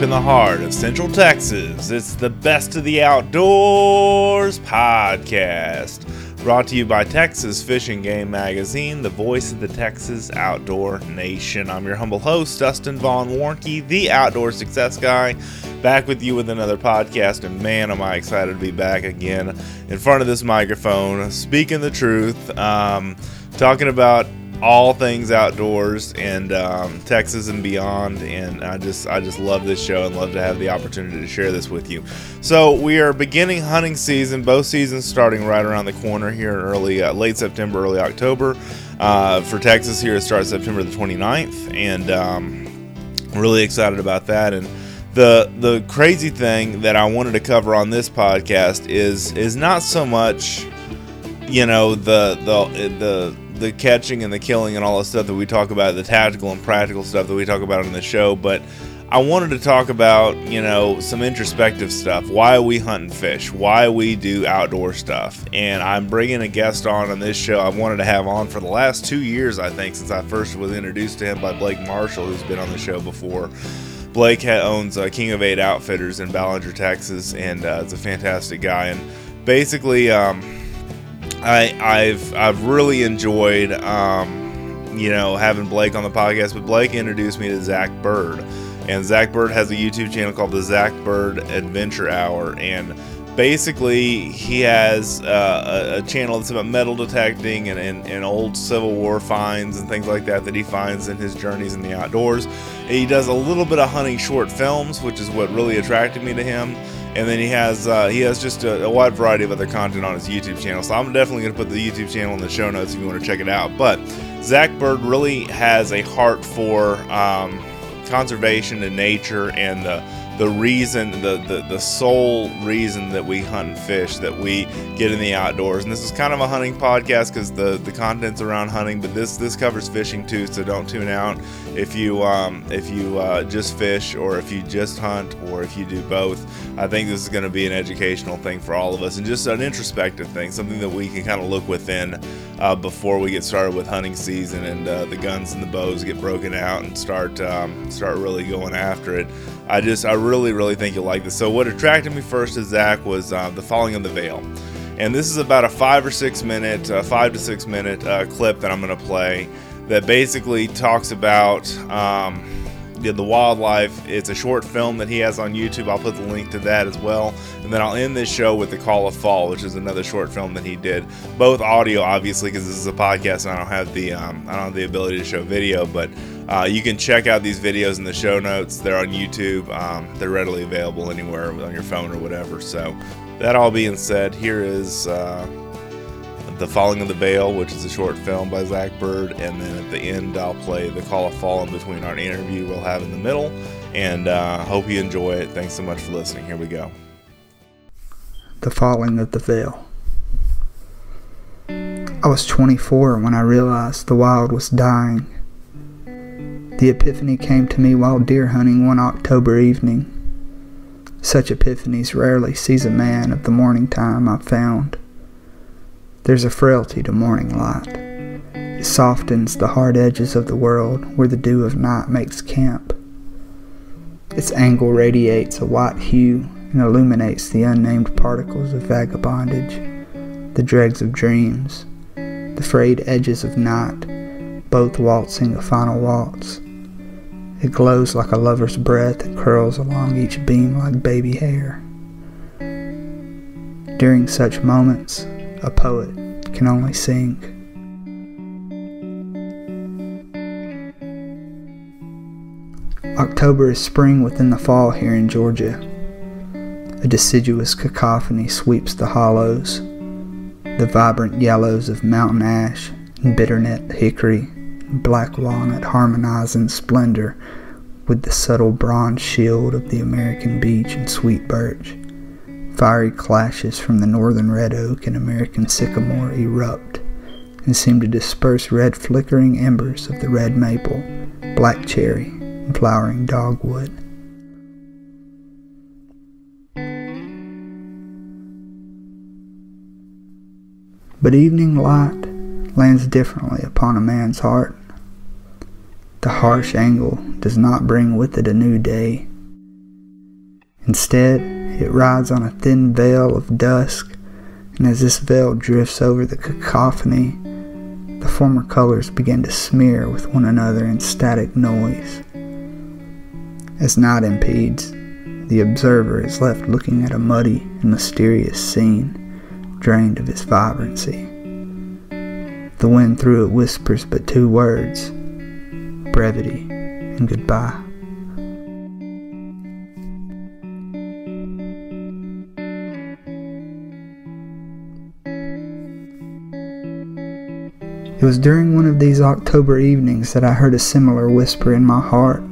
Deep in the heart of Central Texas, it's the Best of the Outdoors podcast. Brought to you by Texas Fishing Game Magazine, the voice of the Texas outdoor nation. I'm your humble host, Dustin Vaughn Warnke, the outdoor success guy, back with you with another podcast. And man, am I excited to be back again in front of this microphone, speaking the truth, um, talking about all things outdoors and um, Texas and beyond. And I just I just love this show and love to have the opportunity to share this with you. So we are beginning hunting season. Both seasons starting right around the corner here in early uh, late September, early October. Uh, for Texas here, it starts September the 29th, and um, really excited about that. And the the crazy thing that I wanted to cover on this podcast is is not so much you know the the the the catching and the killing and all the stuff that we talk about, the tactical and practical stuff that we talk about on the show, but I wanted to talk about, you know, some introspective stuff. Why we hunt and fish, why we do outdoor stuff. And I'm bringing a guest on on this show I've wanted to have on for the last two years, I think, since I first was introduced to him by Blake Marshall, who's been on the show before. Blake owns uh, King of Eight Outfitters in Ballinger, Texas, and uh, is a fantastic guy. And basically, um, I, I've I've really enjoyed um, you know having Blake on the podcast, but Blake introduced me to Zach Byrd, and Zach Byrd has a YouTube channel called the Zach Byrd Adventure Hour, and basically he has uh, a, a, channel that's about metal detecting and, and, and, old Civil War finds and things like that that he finds in his journeys in the outdoors. And he does a little bit of hunting short films, which is what really attracted me to him and then he has uh, he has just a, a, wide variety of other content on his YouTube channel. So I'm definitely going to put the YouTube channel in the show notes if you want to check it out. But Zach Byrd really has a heart for um, conservation and nature and the the reason, the, the, the sole reason that we hunt and fish, that we get in the outdoors. And this is kind of a hunting podcast because the, the content's around hunting, but this this covers fishing too. So don't tune out if you um, if you uh, just fish or if you just hunt or if you do both. I think this is going to be an educational thing for all of us and just an introspective thing, something that we can kind of look within uh, before we get started with hunting season and uh, the guns and the bows get broken out and start um, start really going after it. I just, I really, really think you'll like this. So, what attracted me first to Zach was uh, the falling of the veil, and this is about a five or six minute, uh, five to six minute uh, clip that I'm going to play that basically talks about. Um, the, the wildlife. It's a short film that he has on YouTube. I'll put the link to that as well. And then I'll end this show with The Call of Fall, which is another short film that he did. Both audio, obviously, because this is a podcast and I don't have the um, I don't have the ability to show video, but uh, you can check out these videos in the show notes. They're on YouTube. Um, they're readily available anywhere on your phone or whatever. So, that all being said, here is. Uh, the Falling of the Veil, which is a short film by Zach Byrd, and then at the end I'll play The Call of Fall in between our interview we'll have in the middle. And uh, hope you enjoy it. Thanks so much for listening. Here we go. The Falling of the Veil. I was 24 when I realized the wild was dying. The epiphany came to me while deer hunting one October evening. Such epiphanies rarely seize a man of the morning time, I've found. There's a frailty to morning light. It softens the hard edges of the world where the dew of night makes camp. Its angle radiates a white hue and illuminates the unnamed particles of vagabondage, the dregs of dreams, the frayed edges of night, both waltzing a final waltz. It glows like a lover's breath that curls along each beam like baby hair. During such moments, a poet can only sing. October is spring within the fall here in Georgia. A deciduous cacophony sweeps the hollows, the vibrant yellows of mountain ash and bitternut hickory black walnut harmonize in splendor with the subtle bronze shield of the American beech and sweet birch. Fiery clashes from the northern red oak and American sycamore erupt and seem to disperse red flickering embers of the red maple, black cherry, and flowering dogwood. But evening light lands differently upon a man's heart. The harsh angle does not bring with it a new day Instead, it rides on a thin veil of dusk, and as this veil drifts over the cacophony, the former colors begin to smear with one another in static noise. As night impedes, the observer is left looking at a muddy and mysterious scene, drained of its vibrancy. The wind through it whispers but two words brevity and goodbye. It was during one of these October evenings that I heard a similar whisper in my heart.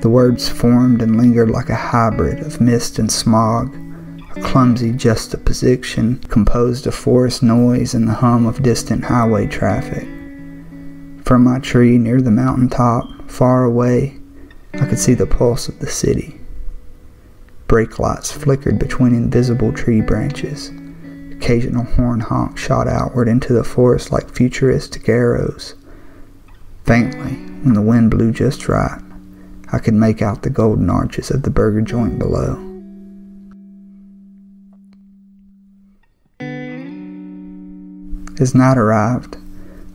The words formed and lingered like a hybrid of mist and smog, a clumsy juxtaposition composed of forest noise and the hum of distant highway traffic. From my tree near the mountain top, far away, I could see the pulse of the city. Brake lights flickered between invisible tree branches occasional horn honk shot outward into the forest like futuristic arrows. Faintly, when the wind blew just right, I could make out the golden arches of the burger joint below. As night arrived,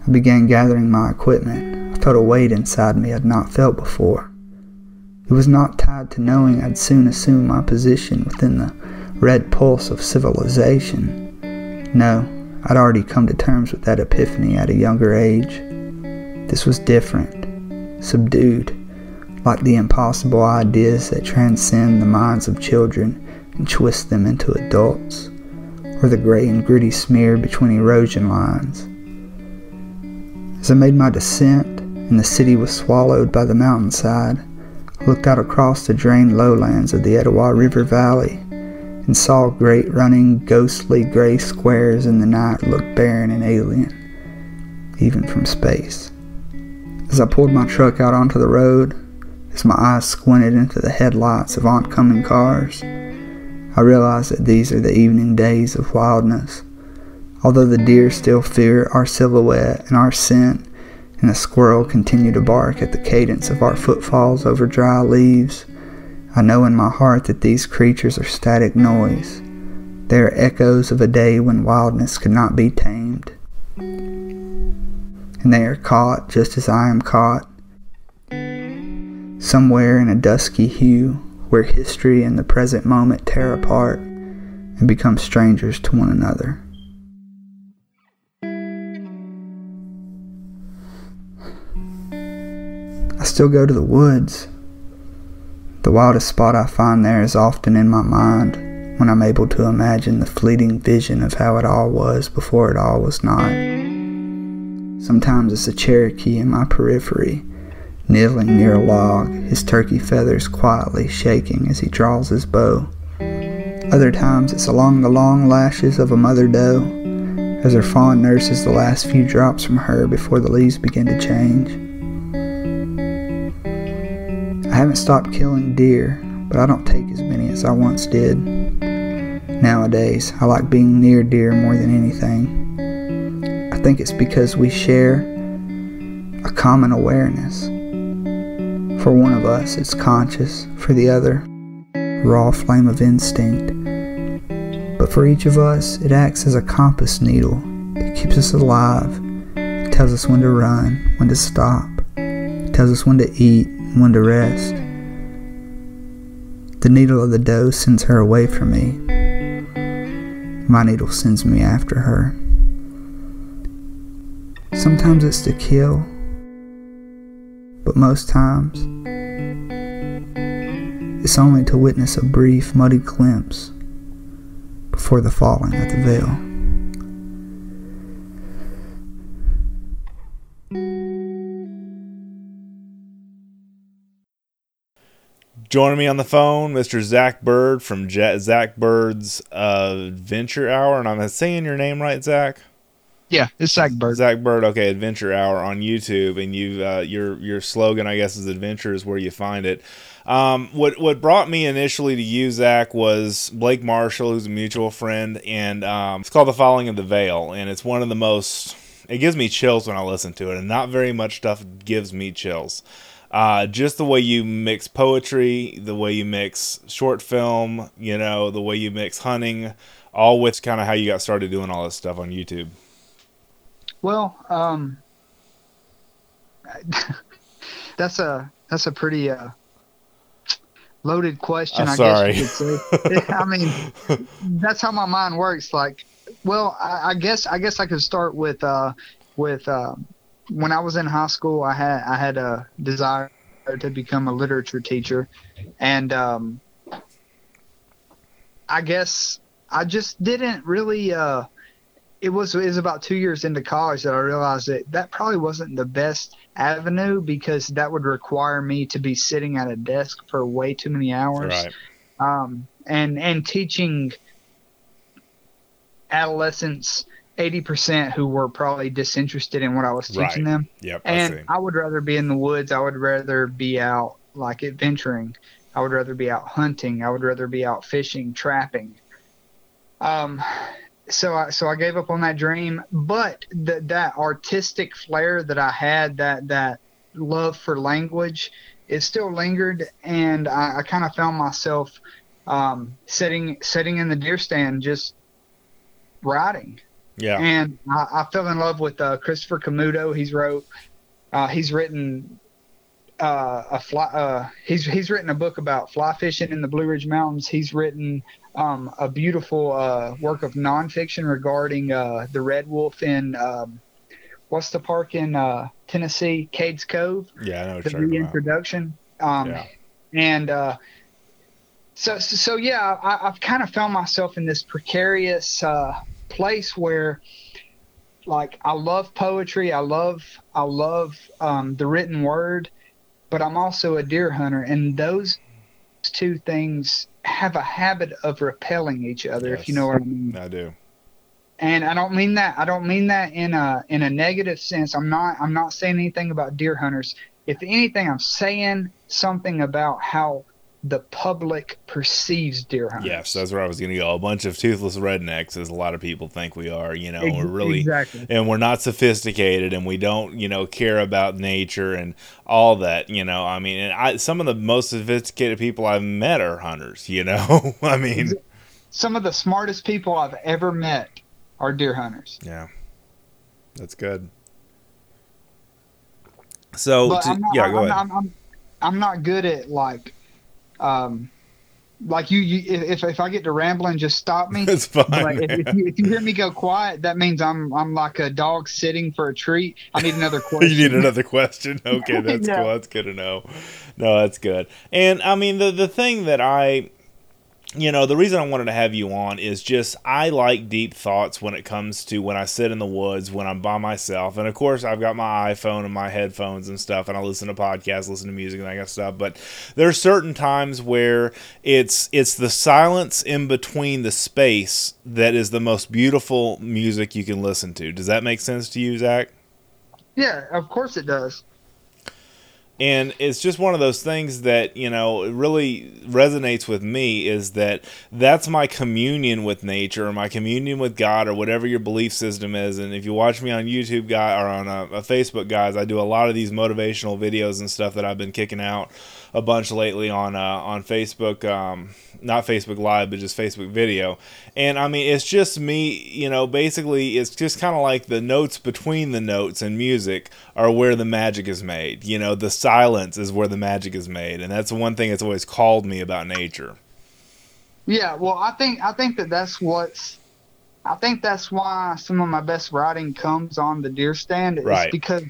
I began gathering my equipment. I felt a weight inside me I'd not felt before. It was not tied to knowing I'd soon assume my position within the red pulse of civilization. No, I'd already come to terms with that epiphany at a younger age. This was different, subdued, like the impossible ideas that transcend the minds of children and twist them into adults, or the gray and gritty smear between erosion lines. As I made my descent and the city was swallowed by the mountainside, I looked out across the drained lowlands of the Etowah River Valley and saw great running, ghostly gray squares in the night look barren and alien, even from space. As I pulled my truck out onto the road, as my eyes squinted into the headlights of oncoming cars, I realized that these are the evening days of wildness. Although the deer still fear our silhouette and our scent, and the squirrel continue to bark at the cadence of our footfalls over dry leaves, I know in my heart that these creatures are static noise. They are echoes of a day when wildness could not be tamed. And they are caught just as I am caught. Somewhere in a dusky hue where history and the present moment tear apart and become strangers to one another. I still go to the woods the wildest spot I find there is often in my mind when I'm able to imagine the fleeting vision of how it all was before it all was not. Sometimes it's a Cherokee in my periphery, kneeling near a log, his turkey feathers quietly shaking as he draws his bow. Other times it's along the long lashes of a mother doe, as her fawn nurses the last few drops from her before the leaves begin to change. I haven't stopped killing deer, but I don't take as many as I once did. Nowadays, I like being near deer more than anything. I think it's because we share a common awareness. For one of us, it's conscious, for the other, raw flame of instinct. But for each of us, it acts as a compass needle. It keeps us alive. It tells us when to run, when to stop. It tells us when to eat, when to rest. The needle of the doe sends her away from me. My needle sends me after her. Sometimes it's to kill, but most times it's only to witness a brief, muddy glimpse before the falling of the veil. Joining me on the phone, Mr. Zach Byrd from Zach Byrd's uh, Adventure Hour, and I'm saying your name right, Zach. Yeah, it's Zach Byrd. Zach Byrd, okay, Adventure Hour on YouTube, and you uh, your your slogan, I guess, is "Adventure is where you find it." Um, what what brought me initially to you, Zach, was Blake Marshall, who's a mutual friend, and um, it's called "The Falling of the Veil," and it's one of the most. It gives me chills when I listen to it, and not very much stuff gives me chills. Uh, just the way you mix poetry, the way you mix short film, you know, the way you mix hunting, all with kind of how you got started doing all this stuff on YouTube. Well, um, that's a that's a pretty uh, loaded question. I'm I sorry. guess you could say. I mean, that's how my mind works. Like, well, I, I guess I guess I could start with uh, with uh, when I was in high school. I had I had a desire to become a literature teacher, and um, I guess I just didn't really. Uh, it was it was about two years into college that I realized that that probably wasn't the best avenue because that would require me to be sitting at a desk for way too many hours. Right. Um, and and teaching adolescents eighty percent who were probably disinterested in what I was teaching Right. them. Yep. And I would rather be in the woods. I would rather be out like adventuring. I would rather be out hunting. I would rather be out fishing, trapping. Um, so I so I gave up on that dream. But that that artistic flair that I had, that that love for language, it still lingered, and I, I kind of found myself um, sitting sitting in the deer stand just writing yeah. and I, I fell in love with uh, Christopher Camuto. He's wrote, uh, he's written uh, a fly. Uh, he's he's written a book about fly fishing in the Blue Ridge Mountains. He's written um, a beautiful uh, work of nonfiction regarding uh, the red wolf in um, what's the park in uh, Tennessee, Cades Cove yeah. I know the you're talking about. reintroduction. Um, Yeah. And uh, so, so, so, yeah, I, I've kind of found myself in this precarious uh, place where, like, I love poetry. I love, I love um, the written word, but I'm also a deer hunter, and those two things have a habit of repelling each other. If you know what I mean I do. and I don't mean that. I don't mean that in a in a negative sense. I'm not. I'm not saying anything about deer hunters. If anything, I'm saying something about how the public perceives deer hunters. Yes, that's where I was going to go. A bunch of toothless rednecks, as a lot of people think we are. You know, we're really exactly. and we're not sophisticated and we don't you know care about nature and all that you know i mean and i some of the most sophisticated people i've met are hunters you know i mean Some of the smartest people I've ever met are deer hunters. yeah that's good so to- I'm not, yeah I'm, go ahead I'm, I'm, I'm not good at like, um, like you. you if if I get to rambling, just stop me. it's fine But if, if, you, if you hear me go quiet, that means I'm I'm like a dog sitting for a treat. I need another question. you need another question okay that's Yeah. cool that's good to know no that's good and i mean the the thing that i you know, the reason I wanted to have you on is just I like deep thoughts when it comes to when I sit in the woods, when I'm by myself. And of course, I've got my iPhone and my headphones and stuff, and I listen to podcasts, listen to music, and that kind of stuff. But there are certain times where it's it's the silence in between the space that is the most beautiful music you can listen to. Does that make sense to you, Zach? Yeah, of course it does. And it's just one of those things that you know really resonates with me is that that's my communion with nature or my communion with god or whatever your belief system is. And if you watch me on youtube guy or on a, a facebook guys i do a lot of these motivational videos and stuff that i've been kicking out a bunch lately on uh, on facebook um, not facebook live but just facebook video and i mean it's just me you know basically it's just kind of like the notes between the notes and music are where the magic is made you know the silence is where the magic is made and that's one thing that's always called me about nature Yeah, well, I think I think that that's what's. I think that's why some of my best writing comes on the deer stand. It's Right. because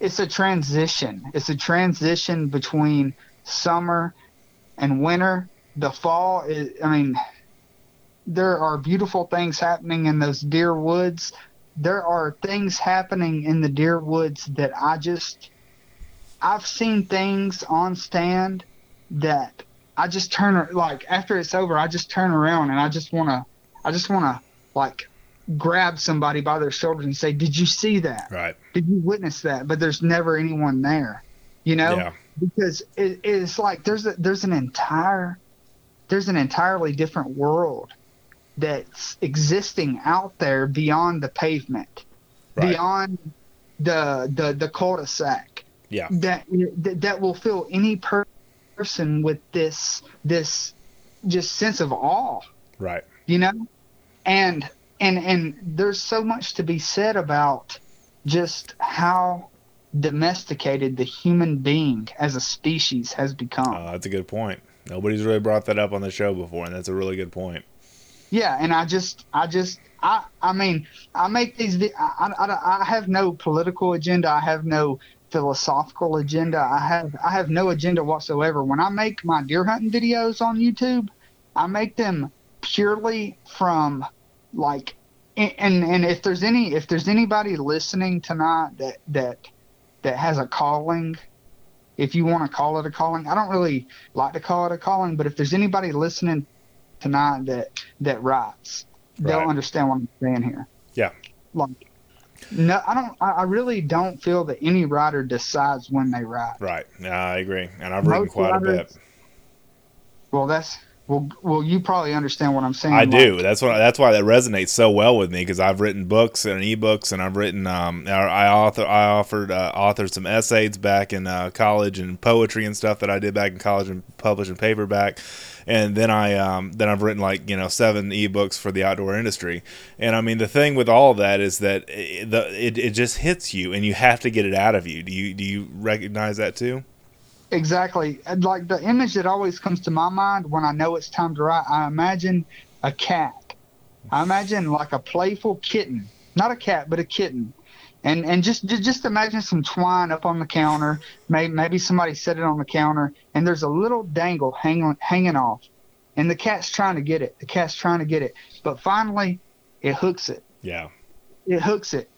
it's a transition. It's a transition between summer and winter. The fall is. I mean, there are beautiful things happening in those deer woods. There are things happening in the deer woods that I just. I've seen things on stand that I just turn like after it's over, I just turn around and I just want to, I just want to like grab somebody by their shoulders and say, "Did you see that? right Did you witness that?" But there's never anyone there, you know, yeah because it, it's like there's a, there's an entire there's an entirely different world that's existing out there beyond the pavement, Right. beyond the the the cul-de-sac Yeah. that that, that will fill any per- person with this this just sense of awe Right. you know and and and there's so much to be said about just how domesticated the human being as a species has become Uh, that's a good point. Nobody's really brought that up on the show before, and that's a really good point. yeah and i just i just i i mean i make these I, I, I have no political agenda i have no philosophical agenda i have i have no agenda whatsoever when i make my deer hunting videos on youtube i make them purely from like and and and if there's any if there's anybody listening tonight that that that has a calling if you want to call it a calling i don't really like to call it a calling but if there's anybody listening tonight that that writes they'll understand what i'm saying here Yeah. like no i don't i really don't feel that any writer decides when they write Right. Yeah, I agree, and I've written Most quite a bit. well that's well well you probably understand what i'm saying I like- do. That's what. That's why that resonates so well with me because I've written books and ebooks, and I've written. Um, I I author. I offered uh, authored some essays back in uh, college and poetry and stuff that I did back in college and published in paperback. And then I um, then I've written like you know seven ebooks for the outdoor industry. And I mean the thing with all that is that it, the it, it just hits you and you have to get it out of you. Do you do you recognize that too? Exactly. And, Like the image that always comes to my mind when I know it's time to write, I imagine a cat. I imagine like a playful kitten, not a cat, but a kitten. And and just just imagine some twine up on the counter. Maybe maybe somebody set it on the counter, and there's a little dangle hanging hanging off, and the cat's trying to get it. The cat's trying to get it, but finally, it hooks it Yeah. it hooks it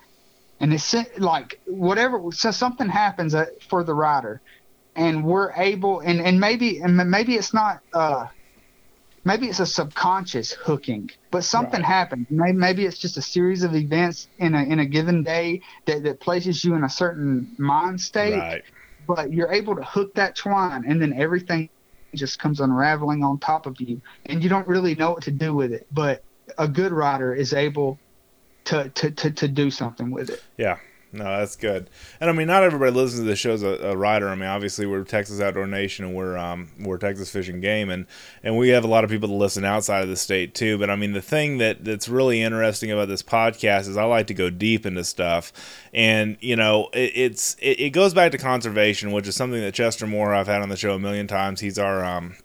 and it's like whatever so something happens uh, for the rider and we're able and and maybe and maybe it's not uh maybe it's a subconscious hooking but something Right. happens maybe, maybe it's just a series of events in a in a given day that, that places you in a certain mind state Right. but you're able to hook that twine and then everything just comes unraveling on top of you and you don't really know what to do with it but a good rider is able to to, to, to do something with it Yeah. No, that's good. And I mean, not everybody listens to the show as a, a writer. I mean, obviously, we're Texas Outdoor Nation, and we're um, we're Texas Fishing Game, and and we have a lot of people that listen outside of the state too. But I mean, the thing that that's really interesting about this podcast is I like to go deep into stuff, and you know, it, it's it, it goes back to conservation, which is something that Chester Moore I've had on the show a million times. He's our um,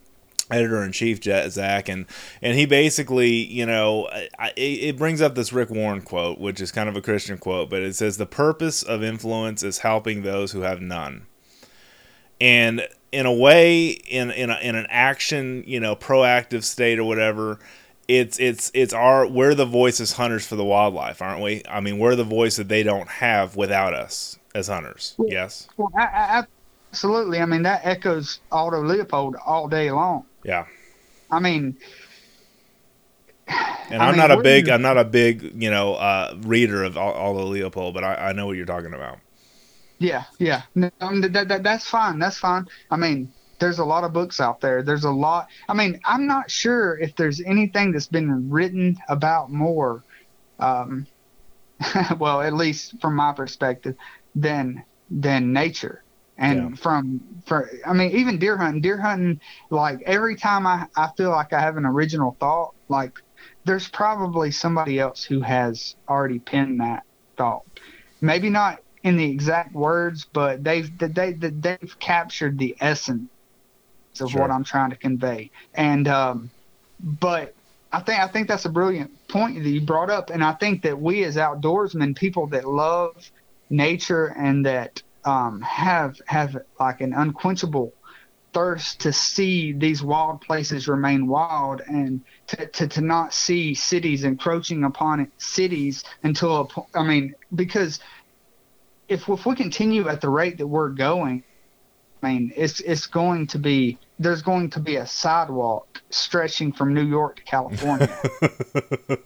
editor in chief, Zach, and and he basically, you know, I, it, brings up this Rick Warren quote, which is kind of a Christian quote, but it says the purpose of influence is helping those who have none, and in a way, in in, a, in an action, you know, proactive state or whatever. It's it's it's our we're the voice as hunters for the wildlife, aren't we? I mean, we're the voice that they don't have without us as hunters. Yes. well I, I, absolutely i mean that echoes aldo leopold all day long Yeah. i mean And I I'm mean, not a big, I'm not a big, you know, uh, reader of all, Aldo Leopold, but I, I know what you're talking about. Yeah, yeah. No, um, that, that, that's fine. That's fine. I mean, there's a lot of books out there. There's a lot. I mean, I'm not sure if there's anything that's been written about more, um, well, at least from my perspective, than than nature. And Yeah. from for I mean, even deer hunting, deer hunting, like every time I, I feel like I have an original thought, like there's probably somebody else who has already penned that thought. Maybe not in the exact words, but they've they, they they've captured the essence of Sure. what I'm trying to convey. And um, but I think I think that's a brilliant point that you brought up, and I think that we as outdoorsmen, people that love nature and that um, have have like an unquenchable thirst to see these wild places remain wild and to, to, to not see cities encroaching upon it, cities until a I mean because if if we continue at the rate that we're going, I mean it's it's going to be there's going to be a sidewalk stretching from New York to California.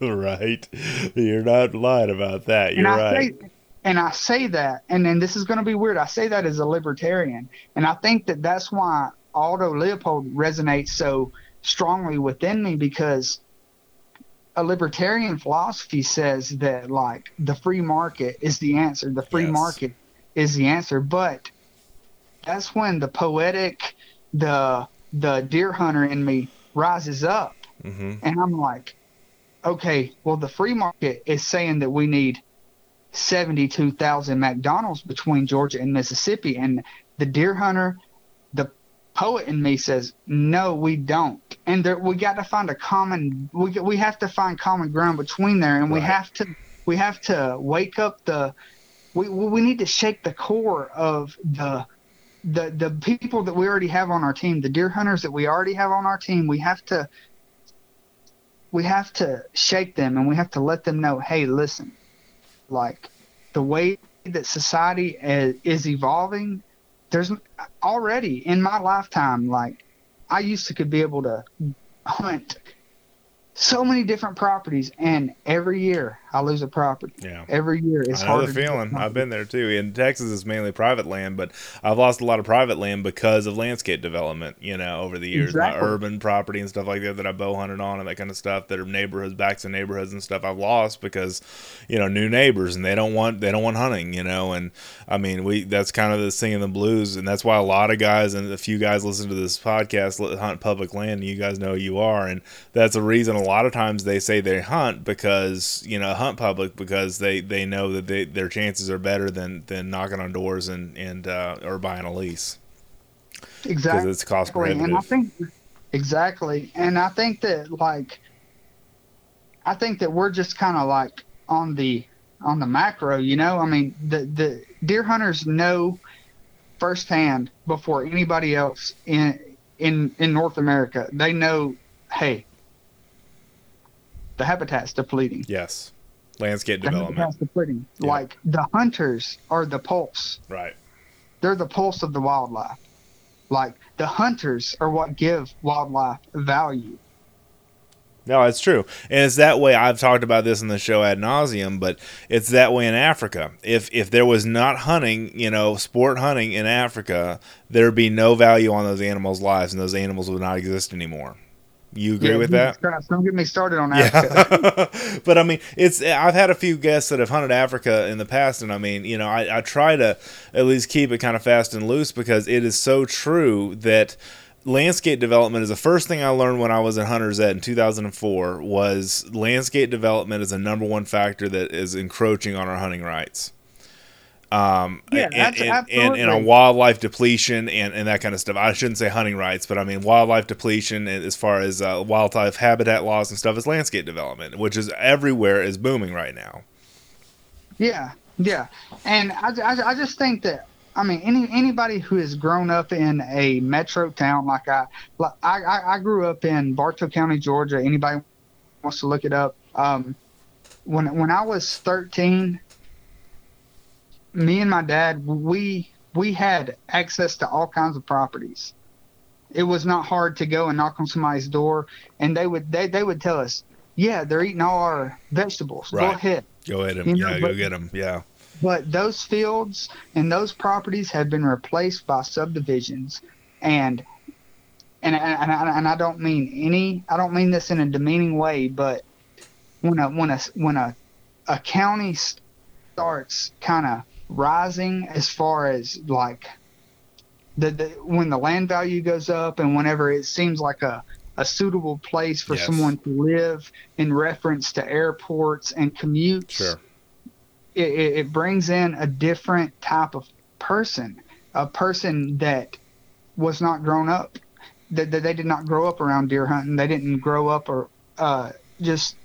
right. You're not lying about that. You're right. say, and I say that, and then this is going to be weird. I say that as a libertarian, and I think that that's why Aldo Leopold resonates so strongly within me because a libertarian philosophy says that like the free market is the answer. The free Yes. market is the answer, but that's when the poetic, the the deer hunter in me rises up, hmm and I'm like, okay, well the free market is saying that we need seventy two thousand McDonald's between Georgia and Mississippi, and the deer hunter, the poet in me says, no, we don't, and there, we got to find a common, we we have to find common ground between there, and we have to we have to wake up the we we need to shake the core of the the the people that we already have on our team, the deer hunters that we already have on our team. We have to we have to shake them and we have to let them know, hey, listen, like the way that society is, is evolving, there's already in my lifetime, like I used to could be able to hunt so many different properties, and every year I lose a property. Yeah. Every year it's I know hard. the feeling. I've been there too. In Texas, it's mainly private land, but I've lost a lot of private land because of landscape development. You know, over the years, my urban property and stuff like that that I bow hunted on and that kind of stuff that are neighborhoods, backs of neighborhoods and stuff. I've lost because you know new neighbors and they don't want they don't want hunting. You know, and I mean we that's kind of the singing the blues, and that's why a lot of guys and a few guys listen to this podcast hunt public land. And you guys know who you are, and that's a reason a lot of times they say they hunt because you know hunt public because they they know that they, their chances are better than than knocking on doors and and uh, or buying a lease Exactly. because it's cost Exactly, and I prohibitive. think exactly, and I think that like, I think that we're just kind of like on the on the macro, you know. I mean, the the deer hunters know firsthand before anybody else in in in North America. They know, hey, the habitat's depleting. Yes, landscape The development. depleting. Yeah. Like the hunters are the pulse Right. they're the pulse of the wildlife. Like the hunters are what give wildlife value. No, it's true, and it's that way. I've talked about this in the show ad nauseum, but it's that way in Africa. If if there was not hunting, you know, sport hunting in Africa, there'd be no value on those animals' lives, and those animals would not exist anymore. You agree Yeah, with Jesus that? Christ, don't get me started on Africa. Yeah, but I mean, it's I've had a few guests that have hunted Africa in the past, and I mean, you know, I, I try to at least keep it kind of fast and loose because it is so true that landscape development is the first thing I learned when I was at Hunters Ed in 2004 was landscape development is a number one factor that is encroaching on our hunting rights. Um, Yeah, and, and, and, and on wildlife depletion and, and that kind of stuff. I shouldn't say hunting rights, but I mean wildlife depletion as far as uh, wildlife habitat loss and stuff is landscape development, which is everywhere is booming right now. yeah, yeah. And I, I, I just think that I mean any anybody who has grown up in a metro town like I like I, I, grew up in Bartow County, Georgia. Anybody wants to look it up. Um, when when I was 13, me and my dad we we had access to all kinds of properties. It was not hard to go and knock on somebody's door, and they would they, they would tell us, "Yeah, they're eating all our vegetables. Go Right. ahead." Go ahead and You know, yeah, go get them. Yeah, But those fields and those properties have been replaced by subdivisions, and and and, and, and I don't mean any. I don't mean this in a demeaning way, but when a when a when a a county starts kind of rising as far as like the, the when the land value goes up and whenever it seems like a a suitable place for Yes. someone to live in reference to airports and commutes sure. it, it it brings in a different type of person, a person that was not grown up, that, that they did not grow up around deer hunting. They didn't grow up or uh, just.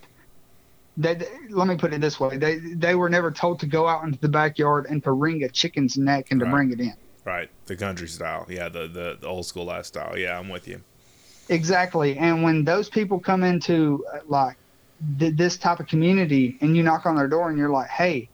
They, let me put it this way: they they were never told to go out into the backyard and to wring a chicken's neck and to Right. bring it in. Right, the country style. Yeah, the, the the old school lifestyle. Yeah, I'm with you. Exactly. And when those people come into uh, like th- this type of community and you knock on their door and you're like, hey,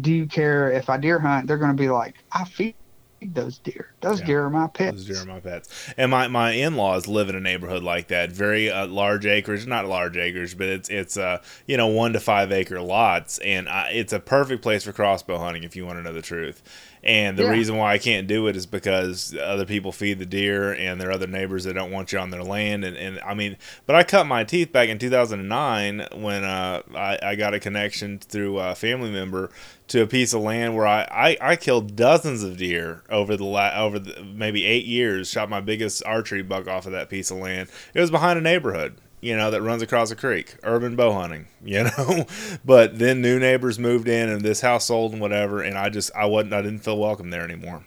do you care if I deer hunt? They're going to be like, I feed those deer. Those Yeah. deer are my pets. Those deer are my pets. And my, my in laws live in a neighborhood like that. Very uh, large acreage, not large acres, but it's it's uh you know one to five acre lots, and I, it's a perfect place for crossbow hunting if you want to know the truth. And the Yeah. reason why I can't do it is because other people feed the deer, and there are other neighbors that don't want you on their land. And, and I mean, but I cut my teeth back in 2009 when uh, I, I got a connection through a family member to a piece of land where I, I, I killed dozens of deer over the la- over the, maybe eight years. Shot my biggest archery buck off of that piece of land. It was behind a neighborhood, you know, that runs across a creek. Urban bow hunting, you know. but then new neighbors moved in, and this house sold and whatever, and I just I wasn't I didn't feel welcome there anymore.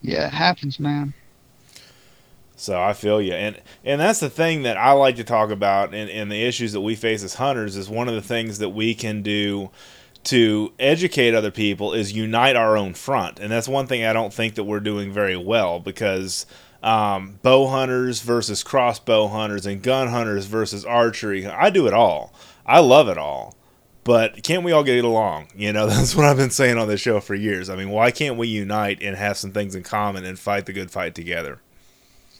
Yeah, it happens, man. So I feel you, and and that's the thing that I like to talk about, and, and the issues that we face as hunters is one of the things that we can do to educate other people is unite our own front, and that's one thing I don't think that we're doing very well because um, bow hunters versus crossbow hunters and gun hunters versus archery, I do it all. I love it all. But can't we all get along? You know, that's what I've been saying on this show for years. I mean, why can't we unite and have some things in common and fight the good fight together?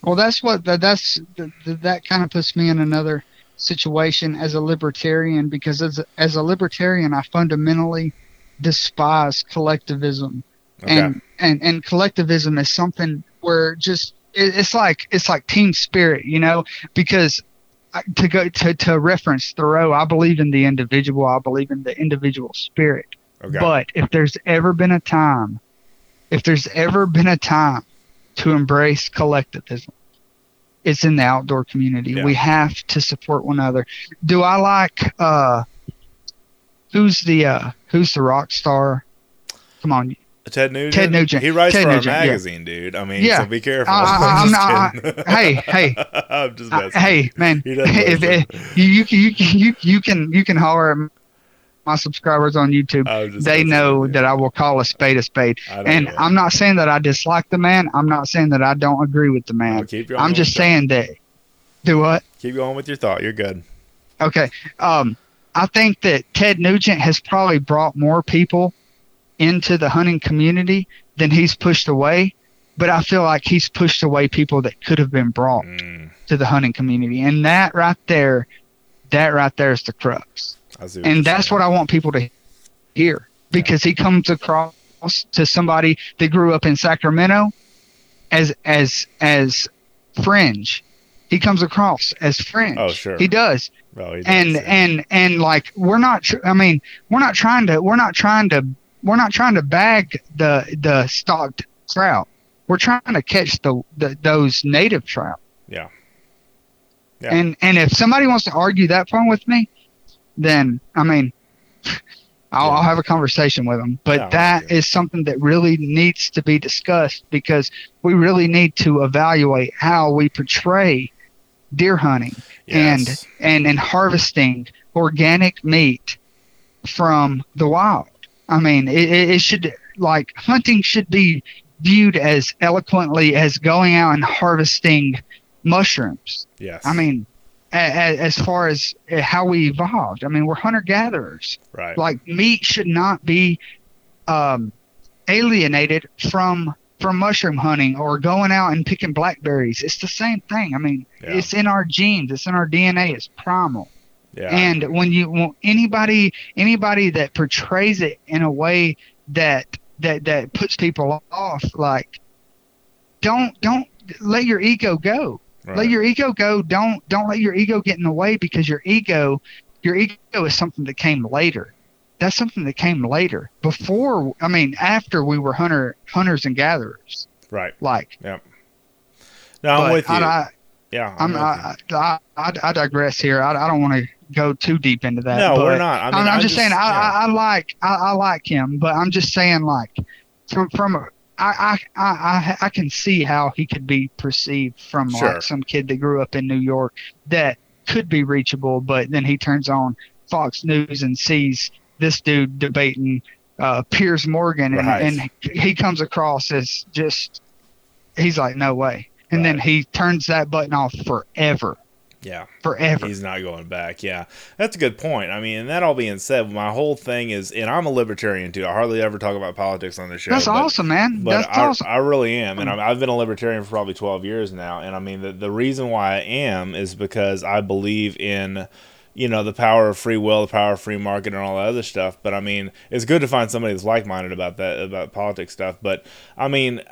Well, that's what that, that's that kind of puts me in another situation as a libertarian because as a, as a libertarian, I fundamentally despise collectivism, Okay. and and and collectivism is something where just it, it's like it's like team spirit, you know, because. I- To go to, to reference Thoreau, I believe in the individual. I believe in the individual spirit. Okay. But if there's ever been a time, if there's ever been a time to embrace collectivism, it's in the outdoor community. Yeah. We have to support one another. Do I like uh who's the uh who's the rock star? Come on. Ted Nugent. Ted Nugent. He writes Ted for our Nugent, yeah. magazine, dude. I mean, Yeah. so be careful. I- I- I'm not- kidding. hey, hey. I'm just Uh, messing. hey man, if, if you you can you can you, you can you can holler at my subscribers on YouTube, they know that I will call a spade a spade. And know. I'm not saying that I dislike the man. I'm not saying that I don't agree with the man. Going I'm just saying that. Do what? Keep going with your thought. You're good. Okay. Um, I think that Ted Nugent has probably brought more people into the hunting community than he's pushed away. But I feel like he's pushed away people that could have been brought Mm, to the hunting community. And that right there, that right there is the crux. And that's what I want people to hear because he comes across to somebody that grew up in Sacramento as as as fringe. He comes across as fringe. Oh, sure. He does Oh, he does, and yeah. and and like we're not tr- i mean we're not trying to we're not trying to we're not trying to bag the the stocked trout we're trying to catch the, the those native trout Yeah. Yeah. and and if somebody wants to argue that point with me then i mean I'll, Yeah. I'll have a conversation with them but Yeah, that is something that really needs to be discussed because we really need to evaluate how we portray deer hunting Yes. and and harvesting organic meat from the wild. I mean, it, it should like hunting should be viewed as eloquently as going out and harvesting mushrooms. yes. I mean, as far as uh, how we evolved, I mean, we're hunter gatherers. right. Like meat should not be um, alienated from from mushroom hunting or going out and picking blackberries. It's the same thing. I mean, Yeah. it's in our genes. It's in our DNA. It's primal. yeah. And when you when anybody anybody that portrays it in a way that that that puts people off, like don't don't let your ego go. Right. Let your ego go. Don't don't let your ego get in the way because your ego your ego is something that came later. That's something that came later. Before I mean after we were hunter hunters and gatherers. right. Like No, I'm with you. I, I, yeah. I'm, I'm. I, I, I, digress here. I, I don't want to go too deep into that. no, but we're not. I mean, am I just, saying I, yeah. I, I like I, I like him, but I'm just saying like from from a, I, I, I, I can see how he could be perceived from Sure. like some kid that grew up in New York that could be reachable, but then he turns on Fox News and sees this dude debating uh, Piers Morgan, and, Right. and he comes across as just he's like no way, and then he turns that button off forever, yeah. forever. He's not going back. Yeah, that's a good point. I mean, and that all being said, my whole thing is, and I'm a libertarian too. I hardly ever talk about politics on the show. That's but, awesome, man. But That's I, awesome. I really am, and mm. I'm, I've been a libertarian for probably 12 years now. And I mean, the the reason why I am is because I believe in, you know, the power of free will, the power of free market, and all that other stuff. But I mean, it's good to find somebody that's like minded about that about politics stuff. But I mean.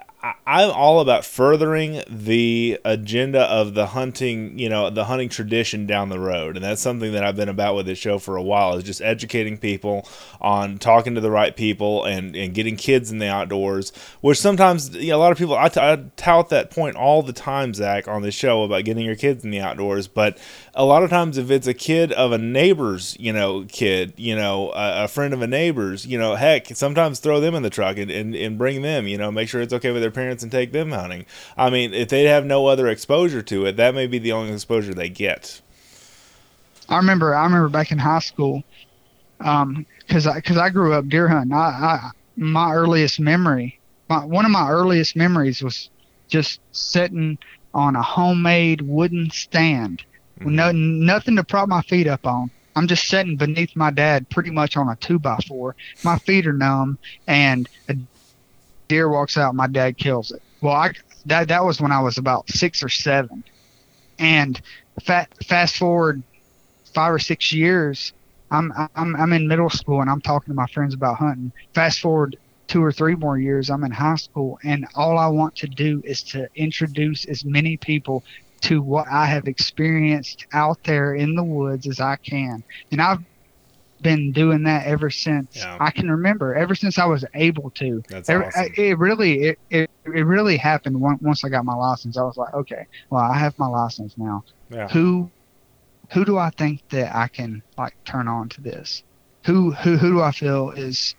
I, am all about furthering the agenda of the hunting, you know, the hunting tradition down the road, and that's something that I've been about with this show for a while. Is just educating people on talking to the right people and and getting kids in the outdoors. Which sometimes, you know, a lot of people I, t- I tout that point all the time, Zach, on this show about getting your kids in the outdoors. But a lot of times, if it's a kid of a neighbor's, you know, kid, you know, a, a friend of a neighbor's, you know, heck, sometimes throw them in the truck and, and, and bring them, you know, make sure it's okay with their parents and take them hunting. I mean, if they have no other exposure to it, that may be the only exposure they get. I remember, I remember back in high school, um, cause I, cause I grew up deer hunting. I, I my earliest memory, my, one of my earliest memories was just sitting on a homemade wooden stand mm-hmm. no, nothing to prop my feet up on. I'm just sitting beneath my dad, pretty much on a two by four. My feet are numb, and a deer walks out. My dad kills it. Well, I that that was when I was about six or seven, and fat, fast forward five or six years, I'm I'm I'm in middle school and I'm talking to my friends about hunting. Fast forward two or three more years, I'm in high school, and all I want to do is to introduce as many people to what I have experienced out there in the woods as I can. And I've been doing that ever since yeah. I can remember, ever since I was able to. That's awesome. It really, it, it, it really happened once I got my license. I was like, okay, well, I have my license now. Yeah. Who, who do I think that I can like turn on to this? Who, who, who do I feel is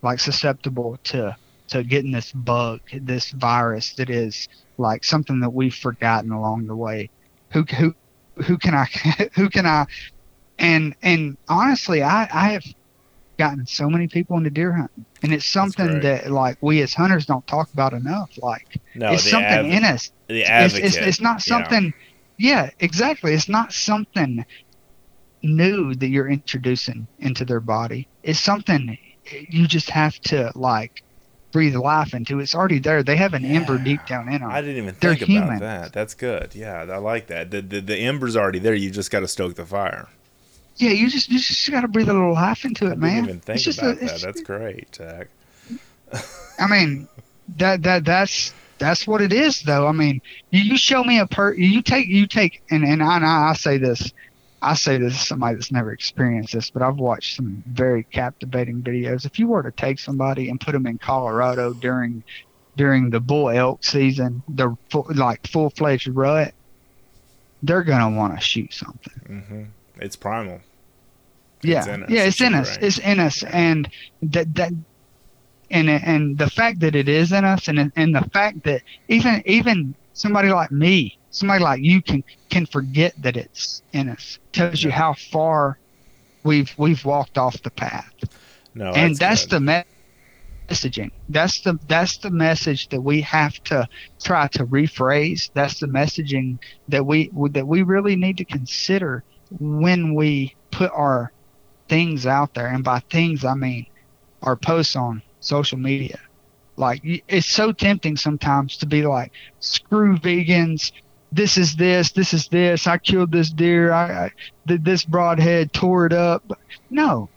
like susceptible to, to getting this bug, this virus that is like something that we've forgotten along the way. Who who who can I who can I and and honestly I I have gotten so many people into deer hunting and it's something that like we as hunters don't talk about enough like no, it's something in us the advocate, it's, it's, it's not something yeah exactly it's not something new that you're introducing into their body it's something you just have to like breathe life into. It's already there. They have an yeah. ember deep down in them. I didn't even They're think human. about that. That's good. Yeah, I like that. The, the the ember's already there. You just got to stoke the fire. Yeah, you just you just got to breathe a little life into it, I man. Didn't even think it's about a, that. That's great, Jack. I mean, that that that's that's what it is, though. I mean, you, you show me a per, you take you take, and and I, I say this I say this as somebody that's never experienced this, but I've watched some very captivating videos. If you were to take somebody and put them in Colorado during during the bull elk season, the full, like full fledged rut, they're gonna want to shoot something. Mm-hmm. It's primal. Yeah, it's yeah, it's in us. It's in us, and that that and and the fact that it is in us, and and the fact that even even somebody like me somebody like you can can forget that it's in us. Tells you how far we've we've walked off the path. No, and that's, that's the me- messaging. That's the that's the message that we have to try to rephrase. That's the messaging that we that we really need to consider when we put our things out there. And by things, I mean our posts on social media. Like it's so tempting sometimes to be like, screw vegans, this is this, this is this. I killed this deer. I, I this broadhead, tore it up. No,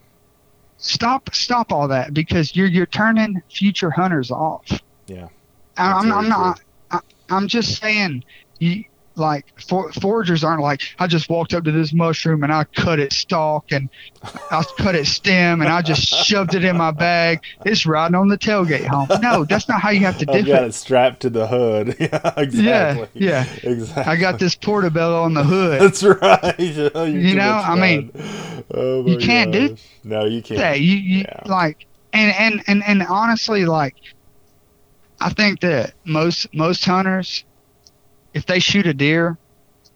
stop, stop all that because you're you're turning future hunters off. Yeah, I, am I'm not. I, I'm just saying. You, like for, foragers aren't like I just walked up to this mushroom and I cut its stalk and I cut its stem and I just shoved it in my bag. It's riding on the tailgate home. No, that's not how you have to do it. You got it strapped to the hood. yeah, exactly. Yeah, yeah, exactly. I got this portobello on the hood. That's right. Oh, you know, I mean, oh you can't gosh. do. No, you can't. Yeah, you, you yeah. like, and and and and honestly, like, I think that most most hunters if they shoot a deer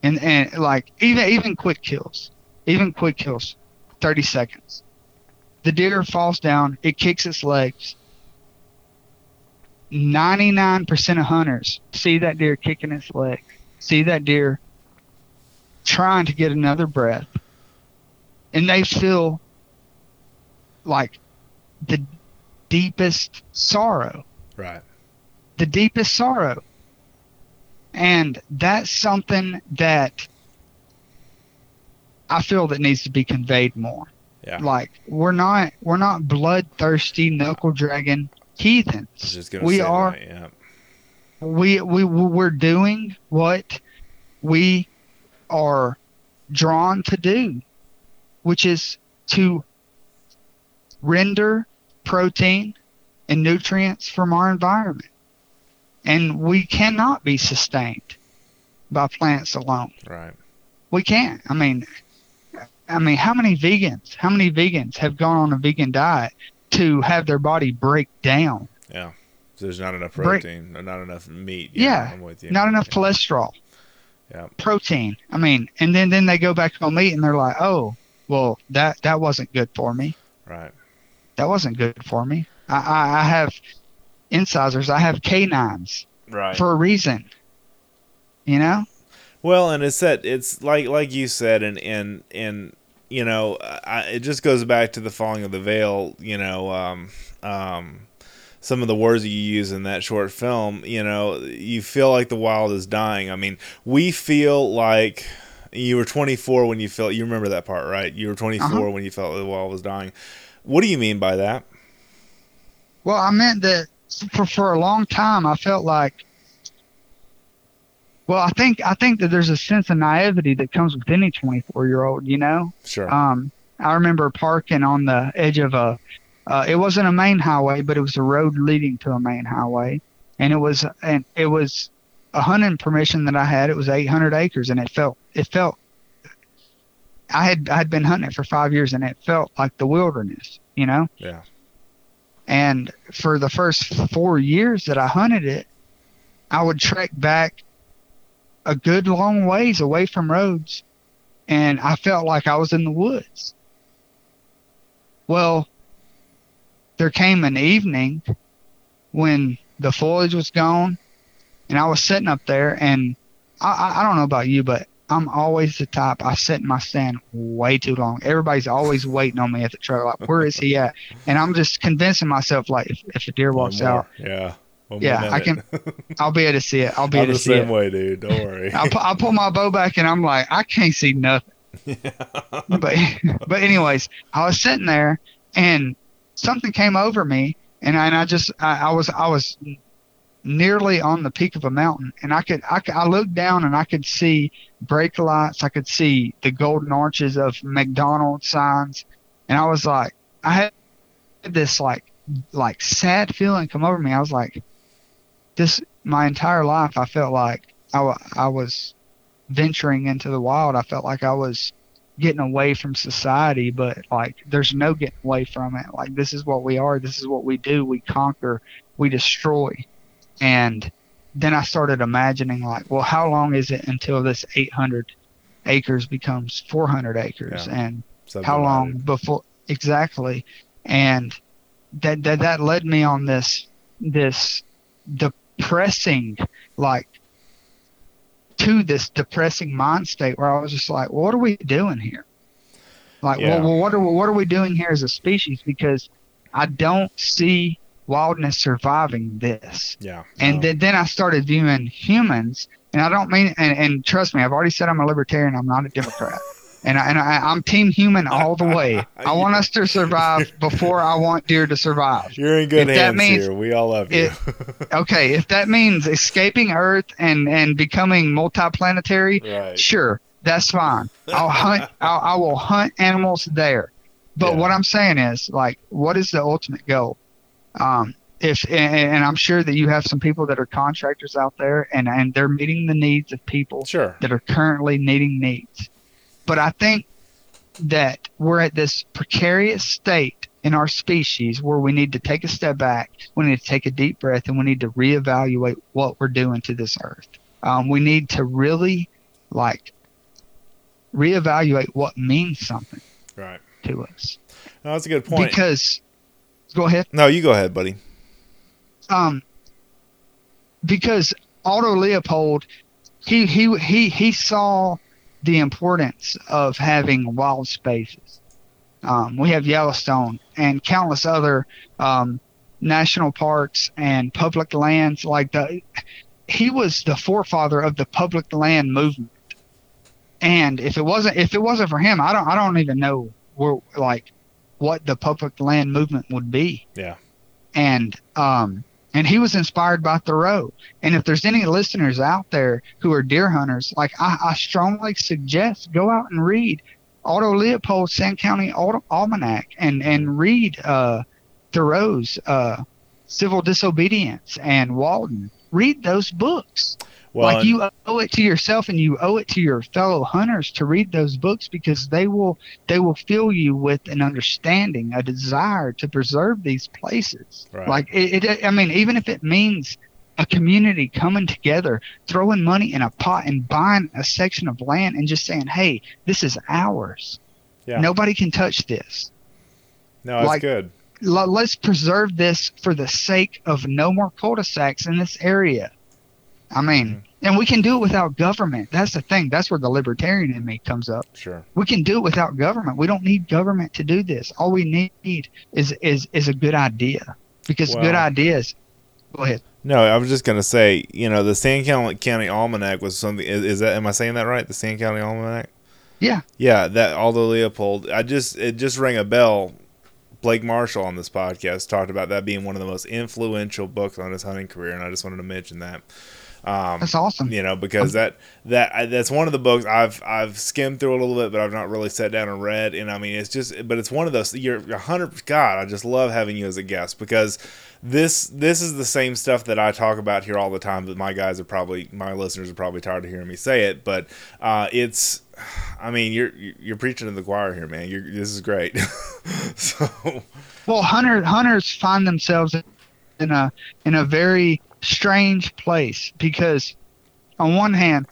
and, and like even even quick kills, even quick kills, 30 seconds. The deer falls down, it kicks its legs. 99% of hunters see that deer kicking its leg, see that deer trying to get another breath, and they feel like the deepest sorrow. Right. The deepest sorrow. And that's something that I feel that needs to be conveyed more. Yeah. Like we're not we're not bloodthirsty knuckle dragon heathens. we are that, yeah. we we we're doing what we are drawn to do, which is to render protein and nutrients from our environment. And we cannot be sustained by plants alone. Right. We can't. I mean, I mean, how many vegans, how many vegans have gone on a vegan diet to have their body break down? Yeah. So there's not enough protein, or not enough meat. Yeah, I'm with you. Not enough cholesterol. Yeah. Protein. I mean, and then then they go back on meat and they're like, oh, well, that that wasn't good for me. Right. That wasn't good for me. I I, I have incisors. I have canines Right. for a reason. You know. Well, and it's that it's like like you said, and and and you know, I, it just goes back to the falling of the veil. You know, um, um, some of the words that you use in that short film. You know, you feel like the wild is dying. I mean, we feel like you were 24 when you felt. You remember that part, right? You were 24 Uh-huh. when you felt the wild was dying. What do you mean by that? Well, I meant that for for a long time I felt like well, I think I think that there's a sense of naivety that comes with any 24 year old, you know. Sure. Um, I remember parking on the edge of a. Uh, it wasn't a main highway, but it was a road leading to a main highway, and it was and it was a hunting permission that I had. It was 800 acres, and it felt it felt. I had I had been hunting it for five years, and it felt like the wilderness, you know. yeah. And for the first four years that I hunted it, I would trek back a good long ways away from roads, and I felt like I was in the woods. Well, there came an evening when the foliage was gone, and I was sitting up there, and I, I, don't know about you, but I'm always the type. I sit in my stand way too long. Everybody's always waiting on me at the trail. Like, where is he at? And I'm just convincing myself, like, if, if a deer walks out, Yeah. One Yeah, I minute. I'll be able to see it. I'll be I'm able the to see same it. way, dude. Don't worry. I'll, I'll pull my bow back, and I'm like, I can't see nothing. Yeah. But but anyways, I was sitting there, and something came over me, and I, and I just I, I was I was nearly on the peak of a mountain, and I could I, I looked down and I could see brake lights, I could see the golden arches of McDonald's signs, and I was like, I had this like like sad feeling come over me. I was like, this my entire life I felt like I, I was venturing into the wild. I felt like I was getting away from society, but like there's no getting away from it. Like this is what we are. This is what we do. We conquer. We destroy. And then I started imagining like, well, how long is it until this 800 acres becomes 400 acres? Yeah. And how long before exactly and that that that led me on this this depressing like to this depressing mind state where I was just like, well, what are we doing here? Like, Yeah. well, well, what are what are we doing here as a species? Because I don't see wildness surviving this. Yeah. And then, then I started viewing humans, and I don't mean, and, and trust me, I've already said I'm a libertarian. I'm not a Democrat, and I, and I, I'm team human all the way. I want us to survive before I want deer to survive. You're in good if that hands means- here. We all love you. Okay, if that means escaping Earth and and becoming multiplanetary, right. sure, that's fine. I'll hunt. I'll, I will hunt animals there. But Yeah. what I'm saying is, like, what is the ultimate goal? Um, if and, and I'm sure that you have some people that are contractors out there, and and they're meeting the needs of people Sure. that are currently needing needs. But I think that we're at this precarious state in our species where we need to take a step back, we need to take a deep breath, and we need to reevaluate what we're doing to this earth. Um, we need to really, like, reevaluate what means something Right. to us. No, that's a good point. Because, go ahead. no, you go ahead, buddy. um, because Aldo Leopold, he he he he saw the importance of having wild spaces. Um, we have Yellowstone and countless other um, national parks and public lands. Like the, he was the forefather of the public land movement. And if it wasn't if it wasn't for him, I don't I don't even know where like what the public land movement would be Yeah. and um, and he was inspired by Thoreau. And if there's any listeners out there who are deer hunters, like I, I strongly suggest go out and read Aldo Leopold's Sand County Almanac and and read uh, Thoreau's uh, Civil Disobedience and Walden. Read those books. Well, like you owe it to yourself and you owe it to your fellow hunters to read those books because they will they will fill you with an understanding, a desire to preserve these places. Right. Like it, it, I mean, even if it means a community coming together, throwing money in a pot and buying a section of land and just saying, "Hey, this is ours. Yeah. Nobody can touch this." No, that's like, good. L- let's preserve this for the sake of no more cul-de-sacs in this area. I mean, mm-hmm. and we can do it without government. That's the thing. That's where the libertarian in me comes up. Sure. We can do it without government. We don't need government to do this. All we need is is is a good idea. Because well, good ideas. Go ahead. No, I was just gonna say, you know, the Sand County Almanac was something. Is, is that? Am I saying that right? The Sand County Almanac. Yeah. Yeah, that Aldo Leopold. I just it just rang a bell. Blake Marshall on this podcast talked about that being one of the most influential books on his hunting career, and I just wanted to mention that. Um, that's awesome. You know, because that that that's one of the books I've I've skimmed through a little bit, but I've not really sat down and read. And I mean, it's just, but it's one of those. You're a hundred. God, I just love having you as a guest because this this is the same stuff that I talk about here all the time. That my guys are probably my listeners are probably tired of hearing me say it, but uh, it's. I mean, you're you're preaching to the choir here, man. You're, this is great. so, well, hunter, hunters find themselves in a in a very strange place because on one hand,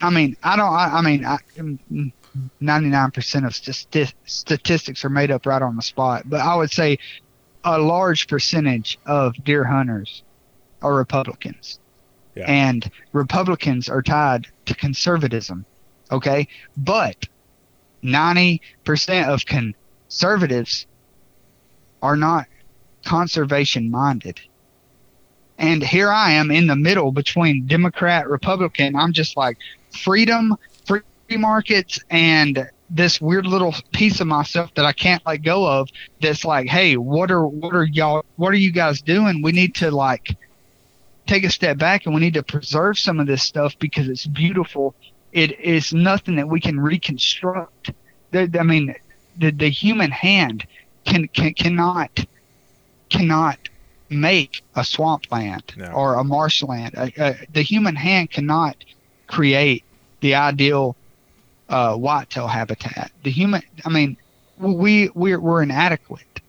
I mean, I don't, I, I mean, I, mm, mm, 99% of st- statistics are made up right on the spot, but I would say a large percentage of deer hunters are Republicans. Yeah. And Republicans are tied to conservatism. Okay. But 90% of conservatives are not conservation minded. And here I am in the middle between Democrat, Republican. I'm just like freedom, free markets, and this weird little piece of myself that I can't let go of. That's like, hey, what are what are y'all? What are you guys doing? We need to like take a step back and we need to preserve some of this stuff because it's beautiful. It is nothing that we can reconstruct. I mean, the the human hand can, can cannot cannot make a swampland no. or a marshland. Uh, uh, the human hand cannot create the ideal uh, whitetail habitat. The human, I mean, we we're, we're inadequate.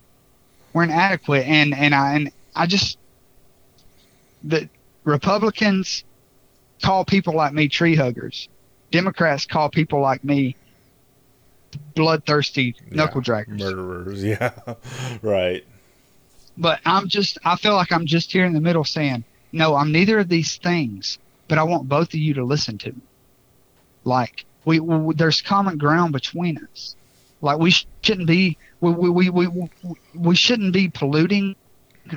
We're inadequate, and and I and I just the Republicans call people like me tree huggers. Democrats call people like me bloodthirsty knuckle yeah, draggers, murderers. Yeah, right. But I'm just, I feel like I'm just here in the middle saying, no, I'm neither of these things, but I want both of you to listen to me. Like, we, we there's common ground between us. Like, we shouldn't be, we, we, we, we, we shouldn't be polluting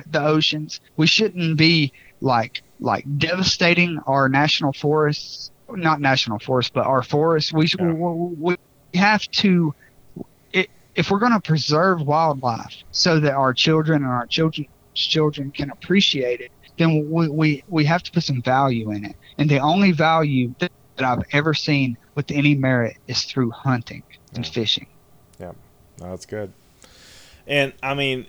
the oceans. We shouldn't be like, like devastating our national forests, not national forests, but our forests. We, yeah. we, we have to if we're going to preserve wildlife so that our children and our children's children can appreciate it, then we, we, we have to put some value in it. And the only value that, that I've ever seen with any merit is through hunting and yeah. fishing. Yeah, no, that's good. And I mean,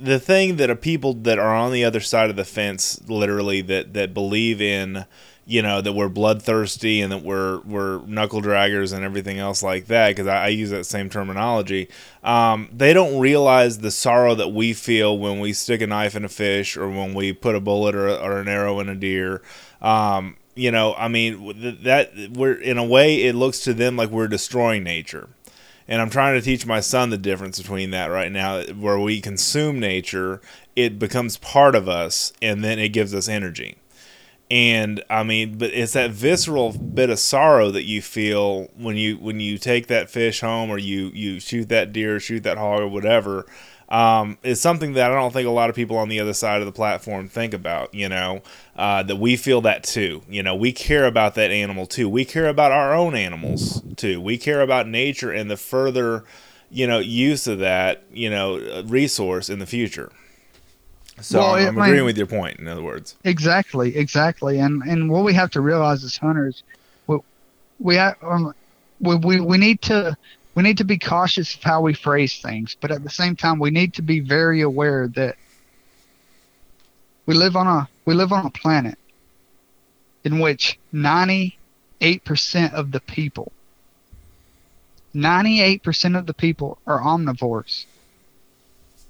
the thing that are people that are on the other side of the fence, literally, that, that believe in you know that we're bloodthirsty and that we're we're knuckle draggers and everything else like that because I, I, use that same terminology. Um, they don't realize the sorrow that we feel when we stick a knife in a fish or when we put a bullet or, or an arrow in a deer. Um, you know, I mean that we're in a way it looks to them like we're destroying nature. And I'm trying to teach my son the difference between that right now, where we consume nature, it becomes part of us, and then it gives us energy and I mean, but it's that visceral bit of sorrow that you feel when you when you take that fish home or you you shoot that deer, shoot that hog or whatever. Um, it's something that I don't think a lot of people on the other side of the platform think about. You know, uh, that we feel that too. You know, we care about that animal too. We care about our own animals too. We care about nature and the further, you know, use of that you know resource in the future. So Well, I'm, I'm might- agreeing with your point. In other words, Exactly, exactly. And and what we have to realize as hunters, we we um, we, we we need to we need to be cautious of how we phrase things, but at the same time, we need to be very aware that we live on a we live on a planet in which 98% of the people 98% of the people are omnivores.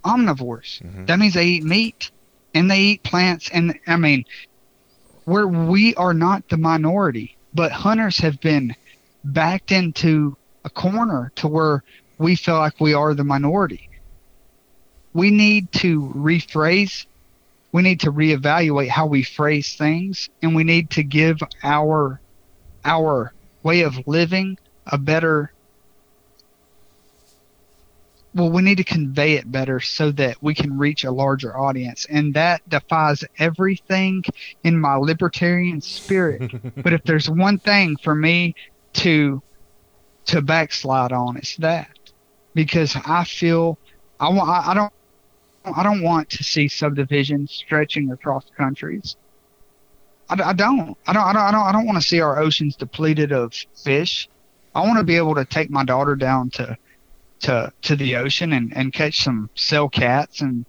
Omnivores. Mhm. That means they eat meat and they eat plants and I mean we're we are not the minority, but hunters have been backed into a corner to where we feel like we are the minority. We need to rephrase, we need to reevaluate how we phrase things, and we need to give our our way of living a better well, we need to convey it better so that we can reach a larger audience. And that defies everything in my libertarian spirit. but if there's one thing for me to to backslide on, it's that. Because I feel I want I, don't I don't want to see subdivisions stretching across countries. I, I don't. I don't. I don't. I don't. I don't want to see our oceans depleted of fish. I want to be able to take my daughter down to to to the ocean and, and catch some sail cats and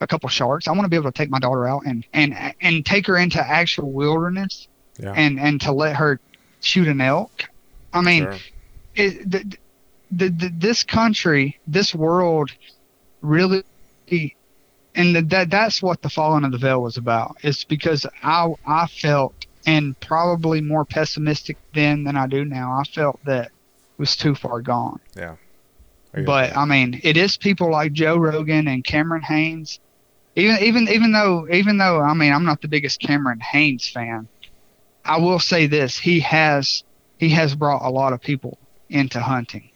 a couple sharks. I want to be able to take my daughter out and and and take her into actual wilderness Yeah. and and to let her shoot an elk. I mean, Sure. it, the, the, the, this country, this world, really, and that that's what the falling of the veil was about. It's because I I felt, and probably more pessimistic then than I do now. I felt that was too far gone. I But that. I mean, it is people like Joe Rogan and Cameron Hanes. Even even even though even though I mean I'm not the biggest Cameron Hanes fan, I will say this: he has he has brought a lot of people into hunting,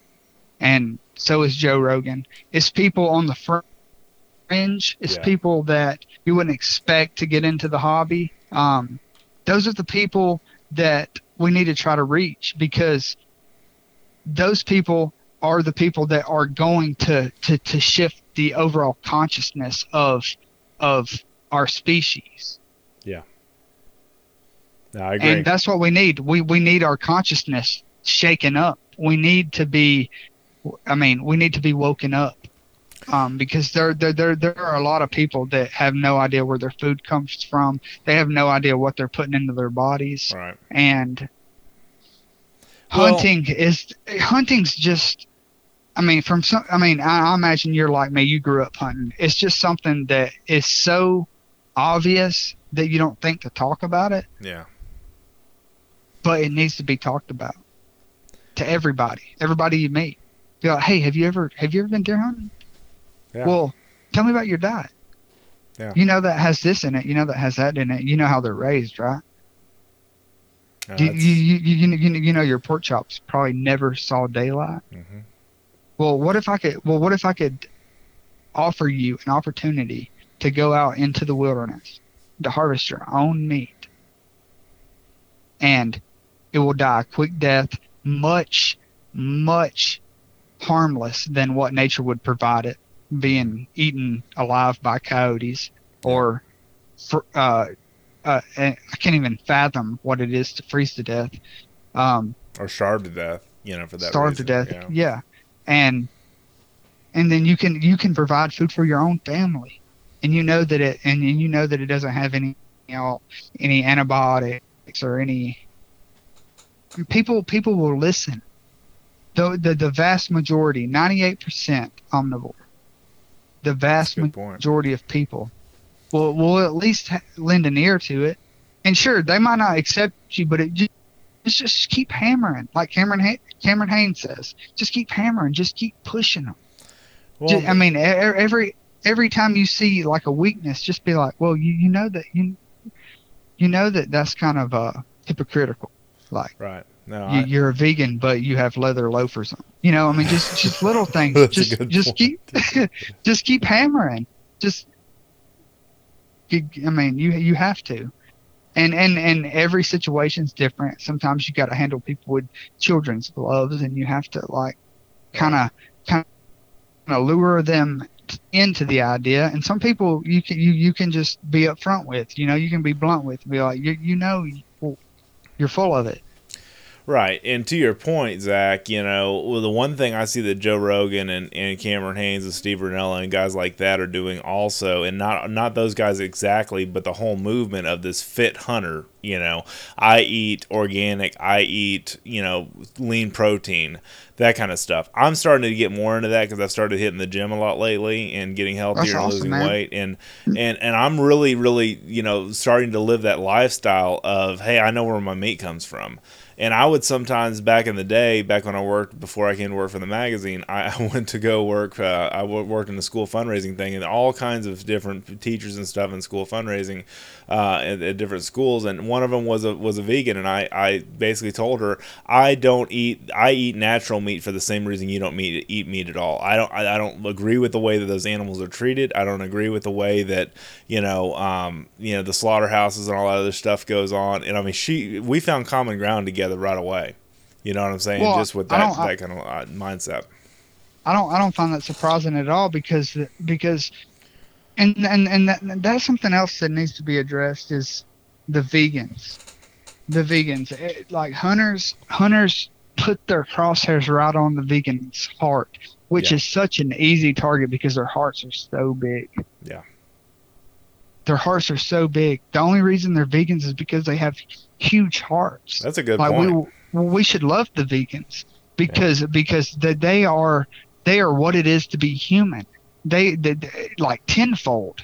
and so is Joe Rogan. It's people on the fringe. It's Yeah. people that you wouldn't expect to get into the hobby. Um, those are the people that we need to try to reach because those people are the people that are going to, to, to shift the overall consciousness of of our species. No, I agree. And that's what we need. We we need our consciousness shaken up. We need to be I mean, we need to be woken up. Um, because there, there there there are a lot of people that have no idea where their food comes from. They have no idea what they're putting into their bodies. right. and Well- hunting is hunting's just i mean from some i mean I, I imagine you're like me you grew up hunting. It's just something that is so obvious that you don't think to talk about it. Yeah. but it needs to be talked about to everybody. Everybody you meet. Be like hey have you ever have you ever been deer hunting? Yeah. well tell me about your diet. Yeah. you know that has this in it you know that has that in it you know how they're raised right No, you, you, you, you, you, know your pork chops probably never saw daylight. Mhm. well what if i could well what if i could offer you an opportunity to go out into the wilderness to harvest your own meat? And it will die a quick death much much harmless than what nature would provide it being eaten alive by coyotes or for, uh, uh, i can't even fathom what it is to freeze to death um, Or starve to death, you know, for that starved to death. Yeah. Yeah. and and then you can you can provide food for your own family, and you know that it and you know that it doesn't have any you know any antibiotics or any. People people will listen. The the, the vast majority, ninety eight percent omnivore. The vast good point. majority of people will will at least ha- lend an ear to it, and sure they might not accept you, but it just just, just keep hammering, like Cameron ha- Cameron Hanes says. Just keep hammering. Just keep pushing them. Well, I mean, every every time you see like a weakness, just be like, well, you, you know that you you know that that's kind of uh, hypocritical. Like right. No, you, you're a vegan, but you have leather loafers on. You know, I mean, just just little things. Just just point. keep just keep hammering. Just I mean, you you have to. And and and every situation's different. Sometimes you got to handle people with children's gloves, and you have to like kind of kind of lure them into the idea, and some people you can you, you can just be upfront with. You know, you can be blunt with, be like, you you know, you're full of it. Right. And to your point, Zach, you know, well, the one thing I see that Joe Rogan and, and Cameron Hanes and Steve Rinella and guys like that are doing also, and not not those guys exactly, but the whole movement of this fit hunter, you know, I eat organic, I eat, you know, lean protein, that kind of stuff. I'm starting to get more into that because I've started hitting the gym a lot lately and getting healthier That's and awesome, losing man. weight. And, and, and I'm really, really, you know, starting to live that lifestyle of, hey, I know where my meat comes from. And I would sometimes back in the day, back when I worked before I came to work for the magazine, I, went to go work. Uh, I worked in the school fundraising thing, and all kinds of different teachers and stuff in school fundraising uh, at, at different schools. And one of them was a was a vegan, and I, I basically told her I don't eat I eat natural meat for the same reason you don't meat, eat meat at all. I don't I, I don't agree with the way that those animals are treated. I don't agree with the way that you know um, you know the slaughterhouses and all that other stuff goes on. And I mean, she we found common ground together right away. You know what I'm saying? Well, Just with that that kind of uh, mindset. I don't I don't find that surprising at all because because and and and that, that's something else that needs to be addressed is the vegans. The vegans Eh, like hunters hunters put their crosshairs right on the vegan's heart, which Yeah. is such an easy target because their hearts are so big. Yeah. Their hearts are so big. The only reason they're vegans is because they have huge hearts. That's a good like point. we we should love the vegans because because the, they are they are what it is to be human. They, they, they- like tenfold.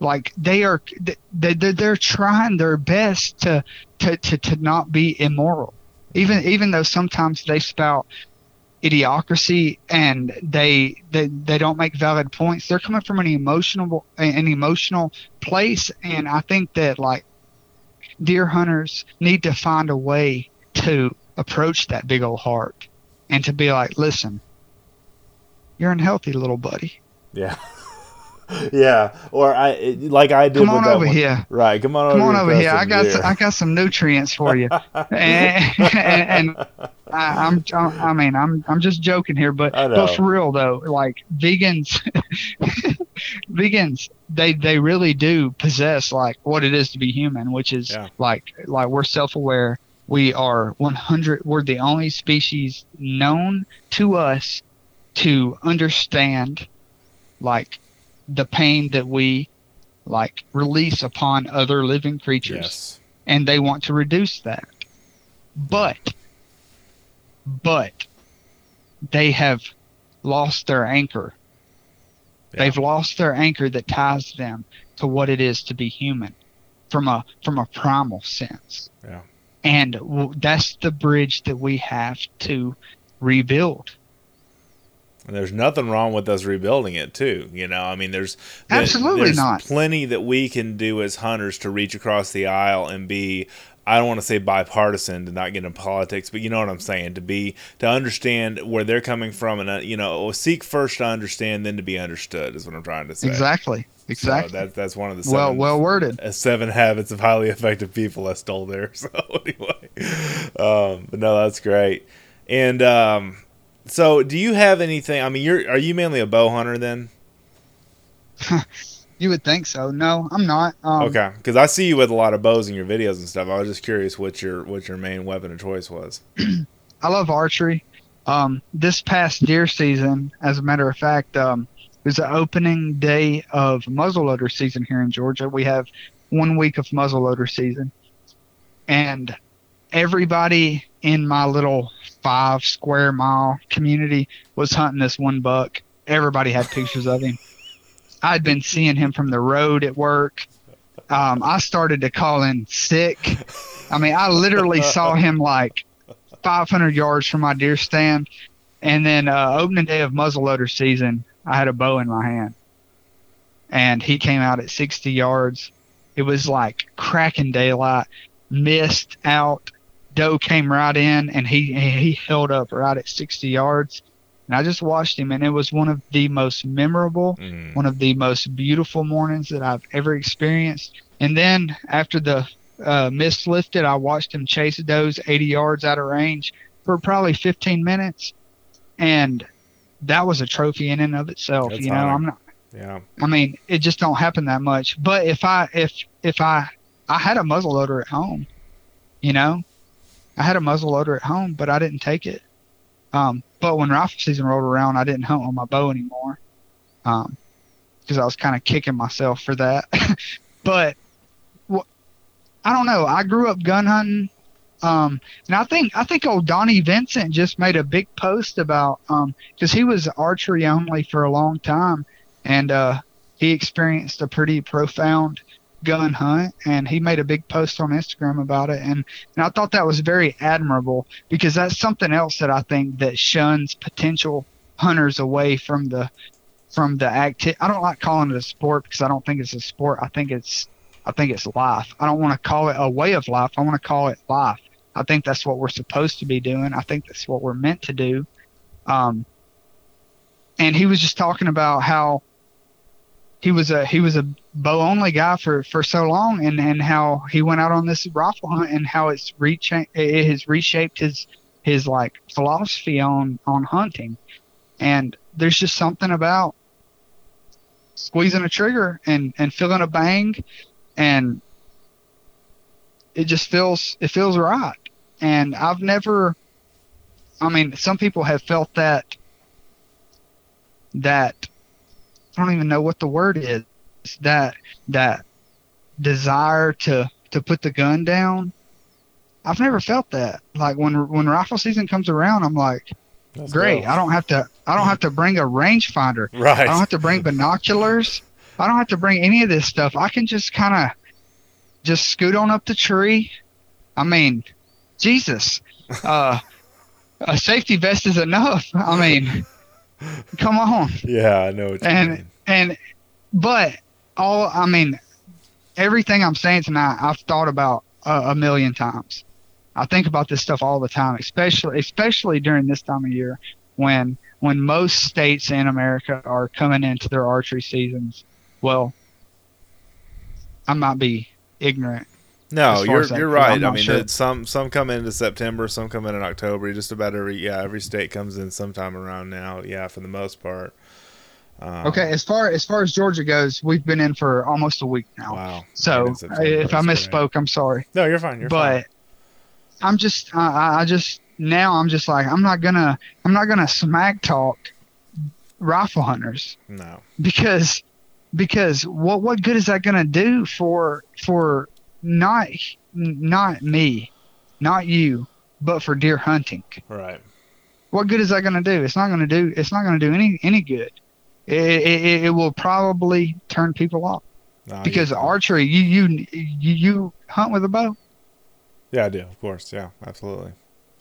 Like they are they, they they're trying their best to, to to to not be immoral. Even even though sometimes they spout idiocracy and they they, they don't make valid points they're coming from an emotional an emotional place. And i think that like deer hunters need to find a way to approach that big old heart and to be like, listen, you're unhealthy, little buddy. yeah. yeah. Or I like I did Come with on that over one. here. Right. Come on over. Come on over here. I got deer. I got some nutrients for you. and, and I, I'm I mean I'm I'm just joking here, but but for real though, like vegans, vegans they they really do possess like what it is to be human, which is Yeah. like like we're self aware. We are 100. We're the only species known to us to understand like the pain that we like release upon other living creatures Yes. and they want to reduce that. But, but they have lost their anchor. Yeah. They've lost their anchor that ties them to what it is to be human, from a from a primal sense. Yeah. And w- that's the bridge that we have to rebuild. And there's nothing wrong with us rebuilding it too. You know, I mean, there's Absolutely there's not. Plenty that we can do as hunters to reach across the aisle and be. I don't want to say bipartisan to not get into politics, but you know what I'm saying. To be to understand where they're coming from, and uh, you know, seek first to understand, then to be understood is what I'm trying to say. Exactly. So Exactly. that, that's one of the well seven, well worded. uh, seven habits of highly effective people I stole there. So anyway, um, but no, that's great. And um, so, do you have anything? I mean, you're are you mainly a bow hunter then? You would think so. No, I'm not. Um, okay, because I see you with a lot of bows in your videos and stuff. I was just curious what your what your main weapon of choice was. I love archery. Um, this past deer season, as a matter of fact, um, it was the opening day of muzzleloader season here in Georgia. We have one week of muzzleloader season, and everybody in my little five square mile community was hunting this one buck. Everybody had pictures of him. I'd been seeing him from the road at work. Um, I started to call in sick. I mean, I literally saw him like 500 yards from my deer stand. And then uh, opening day of muzzleloader season, I had a bow in my hand, and he came out at 60 yards. It was like cracking daylight, missed out. Doe came right in, and he he held up right at 60 yards. And I just watched him, and it was one of the most memorable Mm. one of the most beautiful mornings that I've ever experienced. And then after the uh, mist lifted, I watched him chase does 80 yards out of range for probably 15 minutes, and that was a trophy in and of itself. That's you know, honor. I'm not. Yeah. I mean, it just don't happen that much. But if I if if I I had a muzzle loader at home, you know, I had a muzzle loader at home, but I didn't take it. Um, but when rifle season rolled around, I didn't hunt on my bow anymore, um, because I was kind of kicking myself for that. but wh- I don't know. I grew up gun hunting. Um, and I think I think old Donnie Vincent just made a big post about um because he was archery only for a long time, and uh, he experienced a pretty profound gun hunt, and he made a big post on Instagram about it, and and I thought that was very admirable because that's something else that I think that shuns potential hunters away from the from the acti I don't like calling it a sport because I don't think it's a sport. I think it's I think it's life. I don't want to call it a way of life. I want to call it life. I think that's what we're supposed to be doing. I think that's what we're meant to do. Um, and he was just talking about how he was a he was a bow only guy for for so long, and and how he went out on this rifle hunt, and how it's recha- it has reshaped his his like philosophy on on hunting. And there's just something about squeezing a trigger and and feeling a bang, and it just feels it feels right. And I've never, I mean, some people have felt that that I don't even know what the word is that that desire to to put the gun down. I've never felt that. Like when when rifle season comes around, I'm like, Let's great. go. I don't have to I don't have to bring a rangefinder. Right. I don't have to bring binoculars. I don't have to bring any of this stuff. I can just kind of just scoot on up the tree. I mean, Jesus, uh, a safety vest is enough. I mean, come on. Yeah, I know And and but all I mean, everything I'm saying tonight, I've thought about a, a million times. I think about this stuff all the time, especially especially during this time of year when when most states in America are coming into their archery seasons. Well, I might be ignorant. No, you're you're right. I mean, sure. some some come into September, some come in in October. Just about every yeah, every state comes in sometime around now. Yeah, for the most part. Um, Okay, as far as far as Georgia goes, we've been in for almost a week now. Wow. So Right in September, if I that's great. misspoke, I'm sorry. no, you're fine. You're fine. but I'm just I, I just now I'm just like I'm not gonna I'm not gonna smack talk rifle hunters No. because because what what good is that gonna do for for not not me not you but for deer hunting Right. what good is that gonna do it's not gonna do it's not gonna do any any good it, it, it will probably turn people off I because that. archery you you you, you hunt with a bow Yeah, I do. Of course. Yeah, absolutely.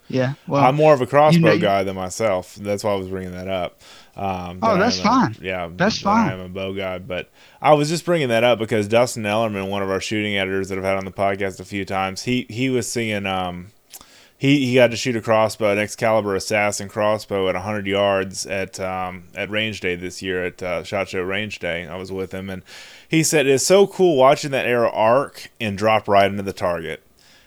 yeah well I'm more of a crossbow know- guy than myself. That's why I was bringing that up. Um, Oh, that that's a- fine. yeah, That's fine. I'm a bow guy, but I was just bringing that up because Dustin Ellerman, one of our shooting editors that I've had on the podcast a few times, he he was seeing um, he he got to shoot a crossbow, an Excalibur Assassin crossbow at 100 yards at um, at Range Day this year at uh, Shot Show Range Day. I was with him, and he said it's so cool watching that arrow arc and drop right into the target.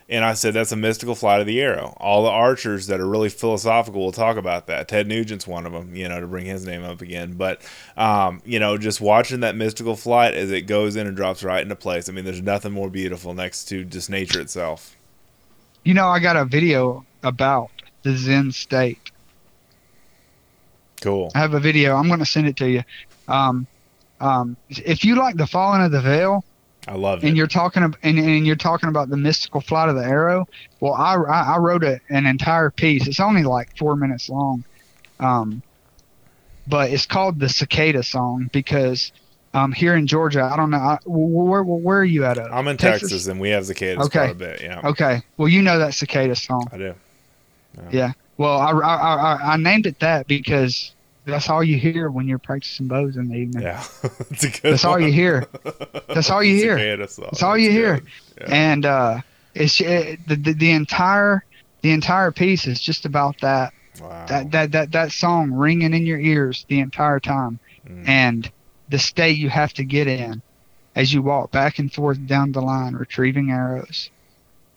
And I said, that's a mystical flight of the arrow. All the archers that are really philosophical will talk about that. Ted Nugent's one of them, you know, to bring his name up again. But, um, you know, just watching that mystical flight as it goes in and drops right into place. I mean, there's nothing more beautiful next to just nature itself. You know, I got a video about the Zen state. Cool. I have a video. I'm going to send it to you. Um, um, if you like the Falling of the Veil, I loved and it. you're talking about and, and you're talking about the mystical flight of the arrow, well, I I, I wrote a, an entire piece. It's only like four minutes long, um, but it's called the Cicada Song because um, here in Georgia, I don't know I, where, where where are you at? I'm in Texas, and we have cicadas Okay. quite a bit. Yeah, Okay, well, you know that Cicada Song. I do. Yeah. Well, I, I, I, I named it that because that's all you hear when you're practicing bows in the evening. Yeah, a. That's all you hear. That's all you hear. That's all you hear. Yeah. And uh, it's it, the, the the entire the entire piece is just about that wow. that that that that song ringing in your ears the entire time, Mm. and the state you have to get in as you walk back and forth down the line, retrieving arrows,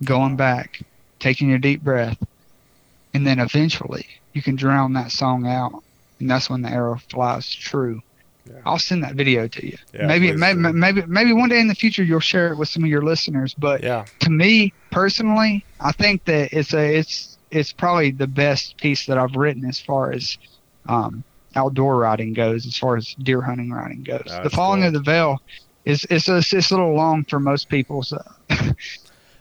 going back, taking your deep breath, and then eventually you can drown that song out, and that's when the arrow flies true. Yeah. I'll send that video to you. Yeah, maybe, maybe, do. maybe, maybe one day in the future you'll share it with some of your listeners. But Yeah. to me personally, I think that it's a it's it's probably the best piece that I've written as far as um, outdoor riding goes, as far as deer hunting riding goes. The falling cool. of the veil is it's a, it's a little long for most people. So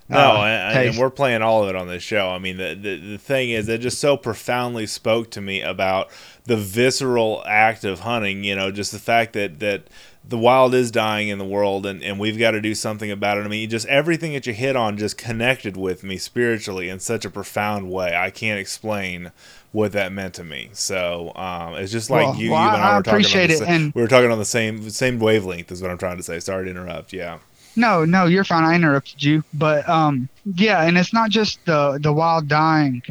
No, uh, and, and we're playing all of it on this show. I mean, the, the the thing is, it just so profoundly spoke to me about the visceral act of hunting. You know, just the fact that that the wild is dying in the world, and and we've got to do something about it. I mean, just everything that you hit on just connected with me spiritually in such a profound way. I can't explain what that meant to me. So um, it's just like Well, you, well, you and I- I, were talking. appreciate on the it, we were talking on the same same wavelength. Is what I'm trying to say. Sorry to interrupt. Yeah. No, no, you're fine. I interrupted you, but um, yeah, and it's not just the the wild dying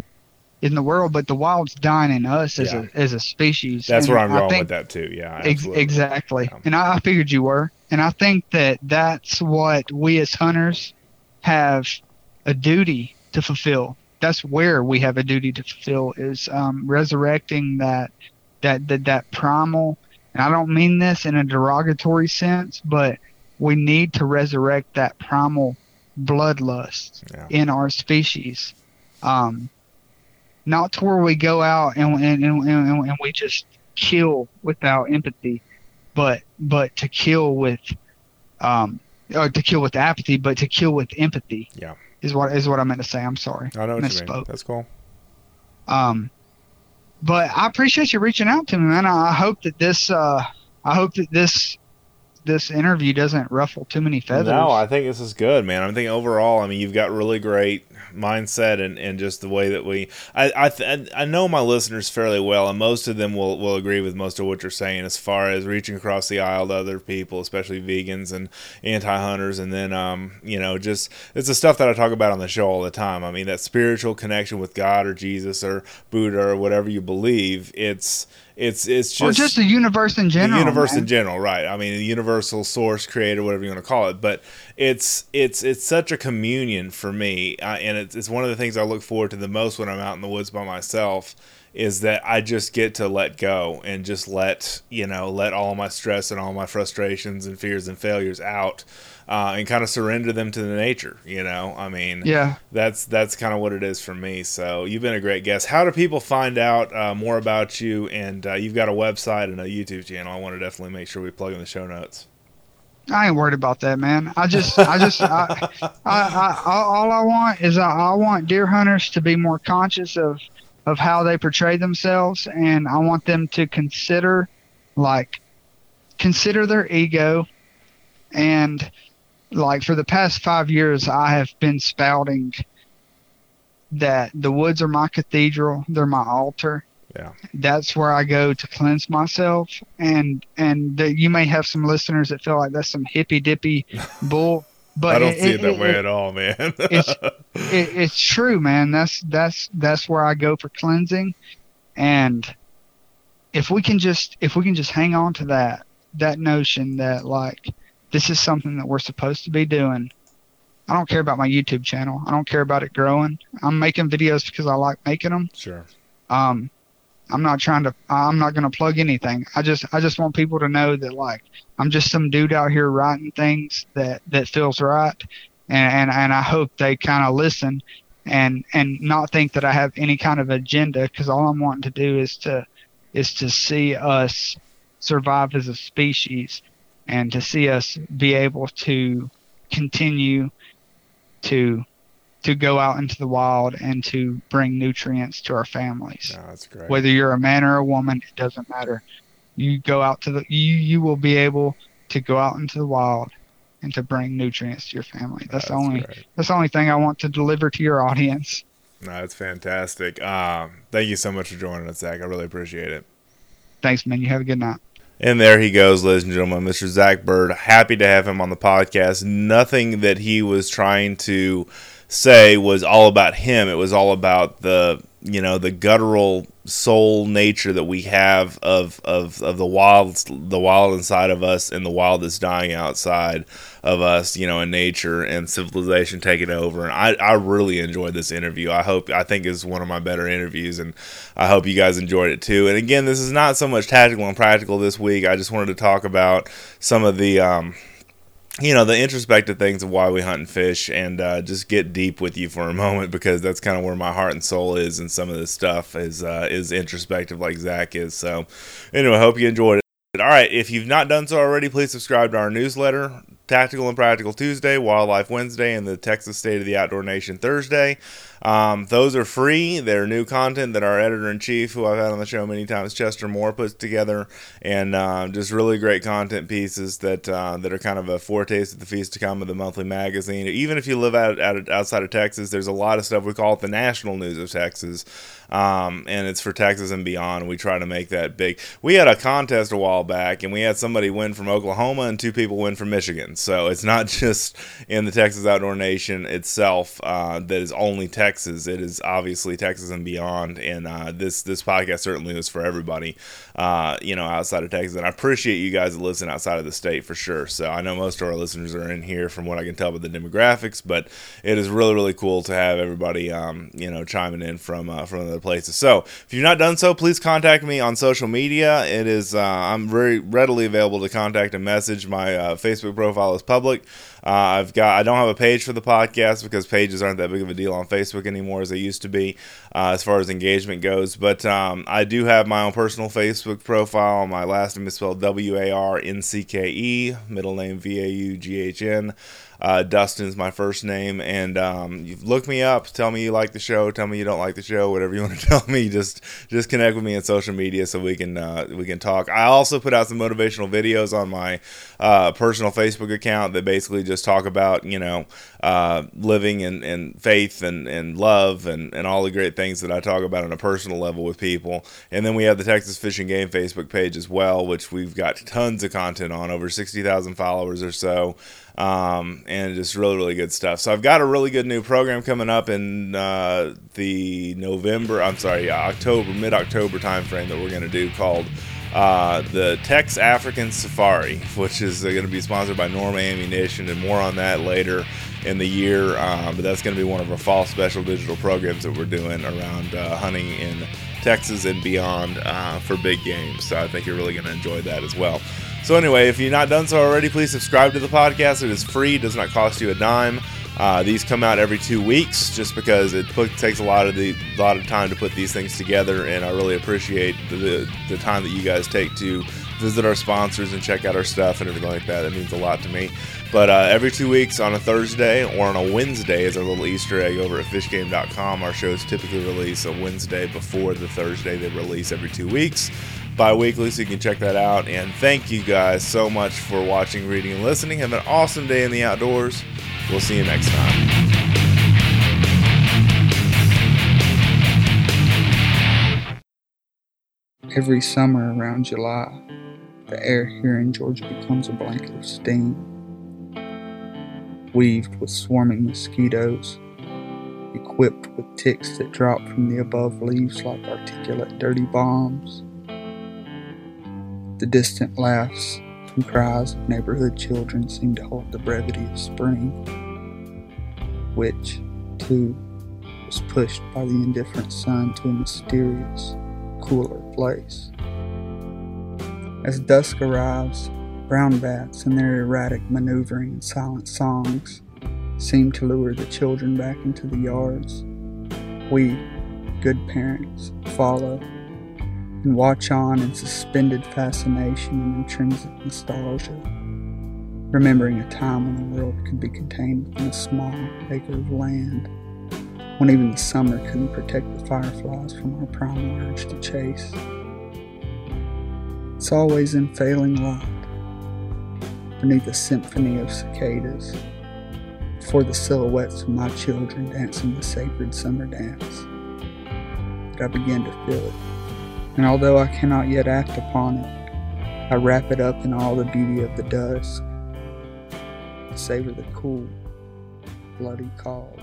in the world, but the wild's dying in us as Yeah. a as a species. That's And where I'm I going with that too. Yeah, Ex- exactly, Yeah. and I, I figured you were, and I think that that's what we as hunters have a duty to fulfill. That's where we have a duty to fulfill is um, resurrecting that that that that primal. And I don't mean this in a derogatory sense, but we need to resurrect that primal bloodlust Yeah. in our species. Um, not to where we go out and and, and, and, and we just kill without empathy, but but to kill with um or to kill with apathy, but to kill with empathy. Yeah. Is what is what I meant to say. I'm sorry. I know what you mean. That's cool. Um, but I appreciate you reaching out to me, man. I I hope that this uh I hope that this this interview doesn't ruffle too many feathers. No, I think this is good, man. I'm thinking overall. I mean, you've got really great mindset and, and just the way that we. I I, th- I know my listeners fairly well, and most of them will, will agree with most of what you're saying as far as reaching across the aisle to other people, especially vegans and anti hunters, and then um you know just it's the stuff that I talk about on the show all the time. I mean that spiritual connection with God or Jesus or Buddha or whatever you believe. It's it's it's just or just the universe in general. the universe man. in general, right? I mean, the universal source, creator, whatever you want to call it. But it's it's it's such a communion for me, uh, and it's it's one of the things I look forward to the most when I'm out in the woods by myself. Is that I just get to let go and just let you know let all my stress and all my frustrations and fears and failures out, uh, and kind of surrender them to the nature. You know, I mean, Yeah. that's that's kind of what it is for me. So you've been a great guest. How do people find out uh, more about you? And uh, you've got a website and a YouTube channel. I want to definitely make sure we plug in the show notes. I ain't worried about that, man. I just, I just, I, I, I, all all I want is I, I want deer hunters to be more conscious of, of how they portray themselves, and I want them to consider, like, consider their ego, and like for the past five years, I have been spouting that the woods are my cathedral, they're my altar, Yeah. that's where I go to cleanse myself. And and the, you may have some listeners that feel like that's some hippy dippy bull, but I don't see it, that way it- at all, man. it's- it, it's true, man. That's that's that's where I go for cleansing, and if we can just if we can just hang on to that that notion that like this is something that we're supposed to be doing. I don't care about my YouTube channel. I don't care about it growing. I'm making videos because I like making them sure. um i'm not trying to i'm not going to plug anything i just i just want people to know that like i'm just some dude out here writing things that that feels right and and, and i hope they kind of listen and and not think that i have any kind of agenda because all i'm wanting to do is to is to see us survive as a species and to see us be able to continue to to go out into the wild and to bring nutrients to our families. No, that's great. Whether you're a man or a woman, it doesn't matter. You go out to the you you will be able to go out into the wild and to bring nutrients to your family. That's, the only great. that's the only thing I want to deliver to your audience. No, it's fantastic. Um, thank you so much for joining us, Zach. I really appreciate it. Thanks, man. You have a good night. And there he goes, ladies and gentlemen, Mr. Zach Byrd. Happy to have him on the podcast. Nothing that he was trying to say was all about him. It was all about the you know the guttural soul nature that we have of of of the wild the wild inside of us and the wild that's dying outside of us you know in nature and civilization taking over. And I, I really enjoyed this interview. I hope I think is one of my better interviews and I hope you guys enjoyed it too. And again this is not so much tactical and practical this week. I just wanted to talk about some of the um, you know the introspective things of why we hunt and fish and uh, just get deep with you for a moment because that's kind of where my heart and soul is and some of this stuff is uh, is introspective like zach is. So anyway hope you enjoyed it. All right if you've not done so already please subscribe to our newsletter Tactical and Practical Tuesday, Wildlife Wednesday, and the Texas State of the Outdoor Nation Thursday. Um, those are free. They're new content that our editor in chief, who I've had on the show many times, Chester Moore, puts together, and uh, just really great content pieces that uh, that are kind of a foretaste of the feast to come of the monthly magazine. Even if you live out, out outside of Texas, there's a lot of stuff we call it the national news of Texas, um, and it's for Texas and beyond. We try to make that big. We had a contest a while back, and we had somebody win from Oklahoma and two people win from Michigan. So it's not just in the Texas Outdoor Nation itself uh, that is only Texas. It is obviously Texas and beyond, and uh, this this podcast certainly is for everybody, uh, you know, outside of Texas. And I appreciate you guys that listen outside of the state for sure. So I know most of our listeners are in here, from what I can tell by the demographics, but it is really really cool to have everybody, um, you know, chiming in from uh, from other places. So if you've not done so, please contact me on social media. It is uh, I'm very readily available to contact and message. My uh, Facebook profile is public. Uh, I've got I don't have a page for the podcast because pages aren't that big of a deal on Facebook anymore as they used to be uh, as far as engagement goes. But um, I do have my own personal Facebook profile. My last name is spelled W A R N C K E, middle name V A U G H N. Uh, Dustin's my first name, and um, you look me up. Tell me you like the show. Tell me you don't like the show. Whatever you want to tell me, just just connect with me on social media so we can uh, we can talk. I also put out some motivational videos on my uh, personal Facebook account that basically just talk about you know uh, living and, and faith and, and love and, and all the great things that I talk about on a personal level with people. And then we have the Texas Fishing Game Facebook page as well, which we've got tons of content on, over 60,000 followers or so um, and just really really good stuff. So I've got a really good new program coming up in uh, the November, I'm sorry, October, mid October timeframe that we're going to do called. Uh, the Tex African Safari, which is going to be sponsored by Norma Ammunition, and more on that later in the year. Um, but that's going to be one of our fall special digital programs that we're doing around uh, hunting in Texas and beyond uh, for big games. So I think you're really going to enjoy that as well. So anyway, if you've not done so already, please subscribe to the podcast. It is free; does not cost you a dime. Uh, these come out every two weeks, just because it put, takes a lot of the lot of time to put these things together, and I really appreciate the, the, the time that you guys take to visit our sponsors and check out our stuff and everything like that. That means a lot to me. But uh, every two weeks on a Thursday or on a Wednesday is our little Easter egg over at fishgame.com. Our shows typically release a Wednesday before the Thursday they release every two weeks bi-weekly so you can check that out and thank you guys so much for watching reading and listening have an awesome day in the outdoors we'll see you next time every summer around july the air here in georgia becomes a blanket of steam weaved with swarming mosquitoes equipped with ticks that drop from the above leaves like articulate dirty bombs the distant laughs and cries of neighborhood children seem to hold the brevity of spring, which, too, was pushed by the indifferent sun to a mysterious, cooler place. As dusk arrives, brown bats and their erratic maneuvering and silent songs seem to lure the children back into the yards. We, good parents, follow and watch on in suspended fascination and intrinsic nostalgia, remembering a time when the world could be contained within a small acre of land, when even the summer couldn't protect the fireflies from our primal urge to chase. It's always in failing light, beneath a symphony of cicadas, before the silhouettes of my children dancing the sacred summer dance, that I begin to feel it and although I cannot yet act upon it, I wrap it up in all the beauty of the dusk, savor the cool, bloody fall.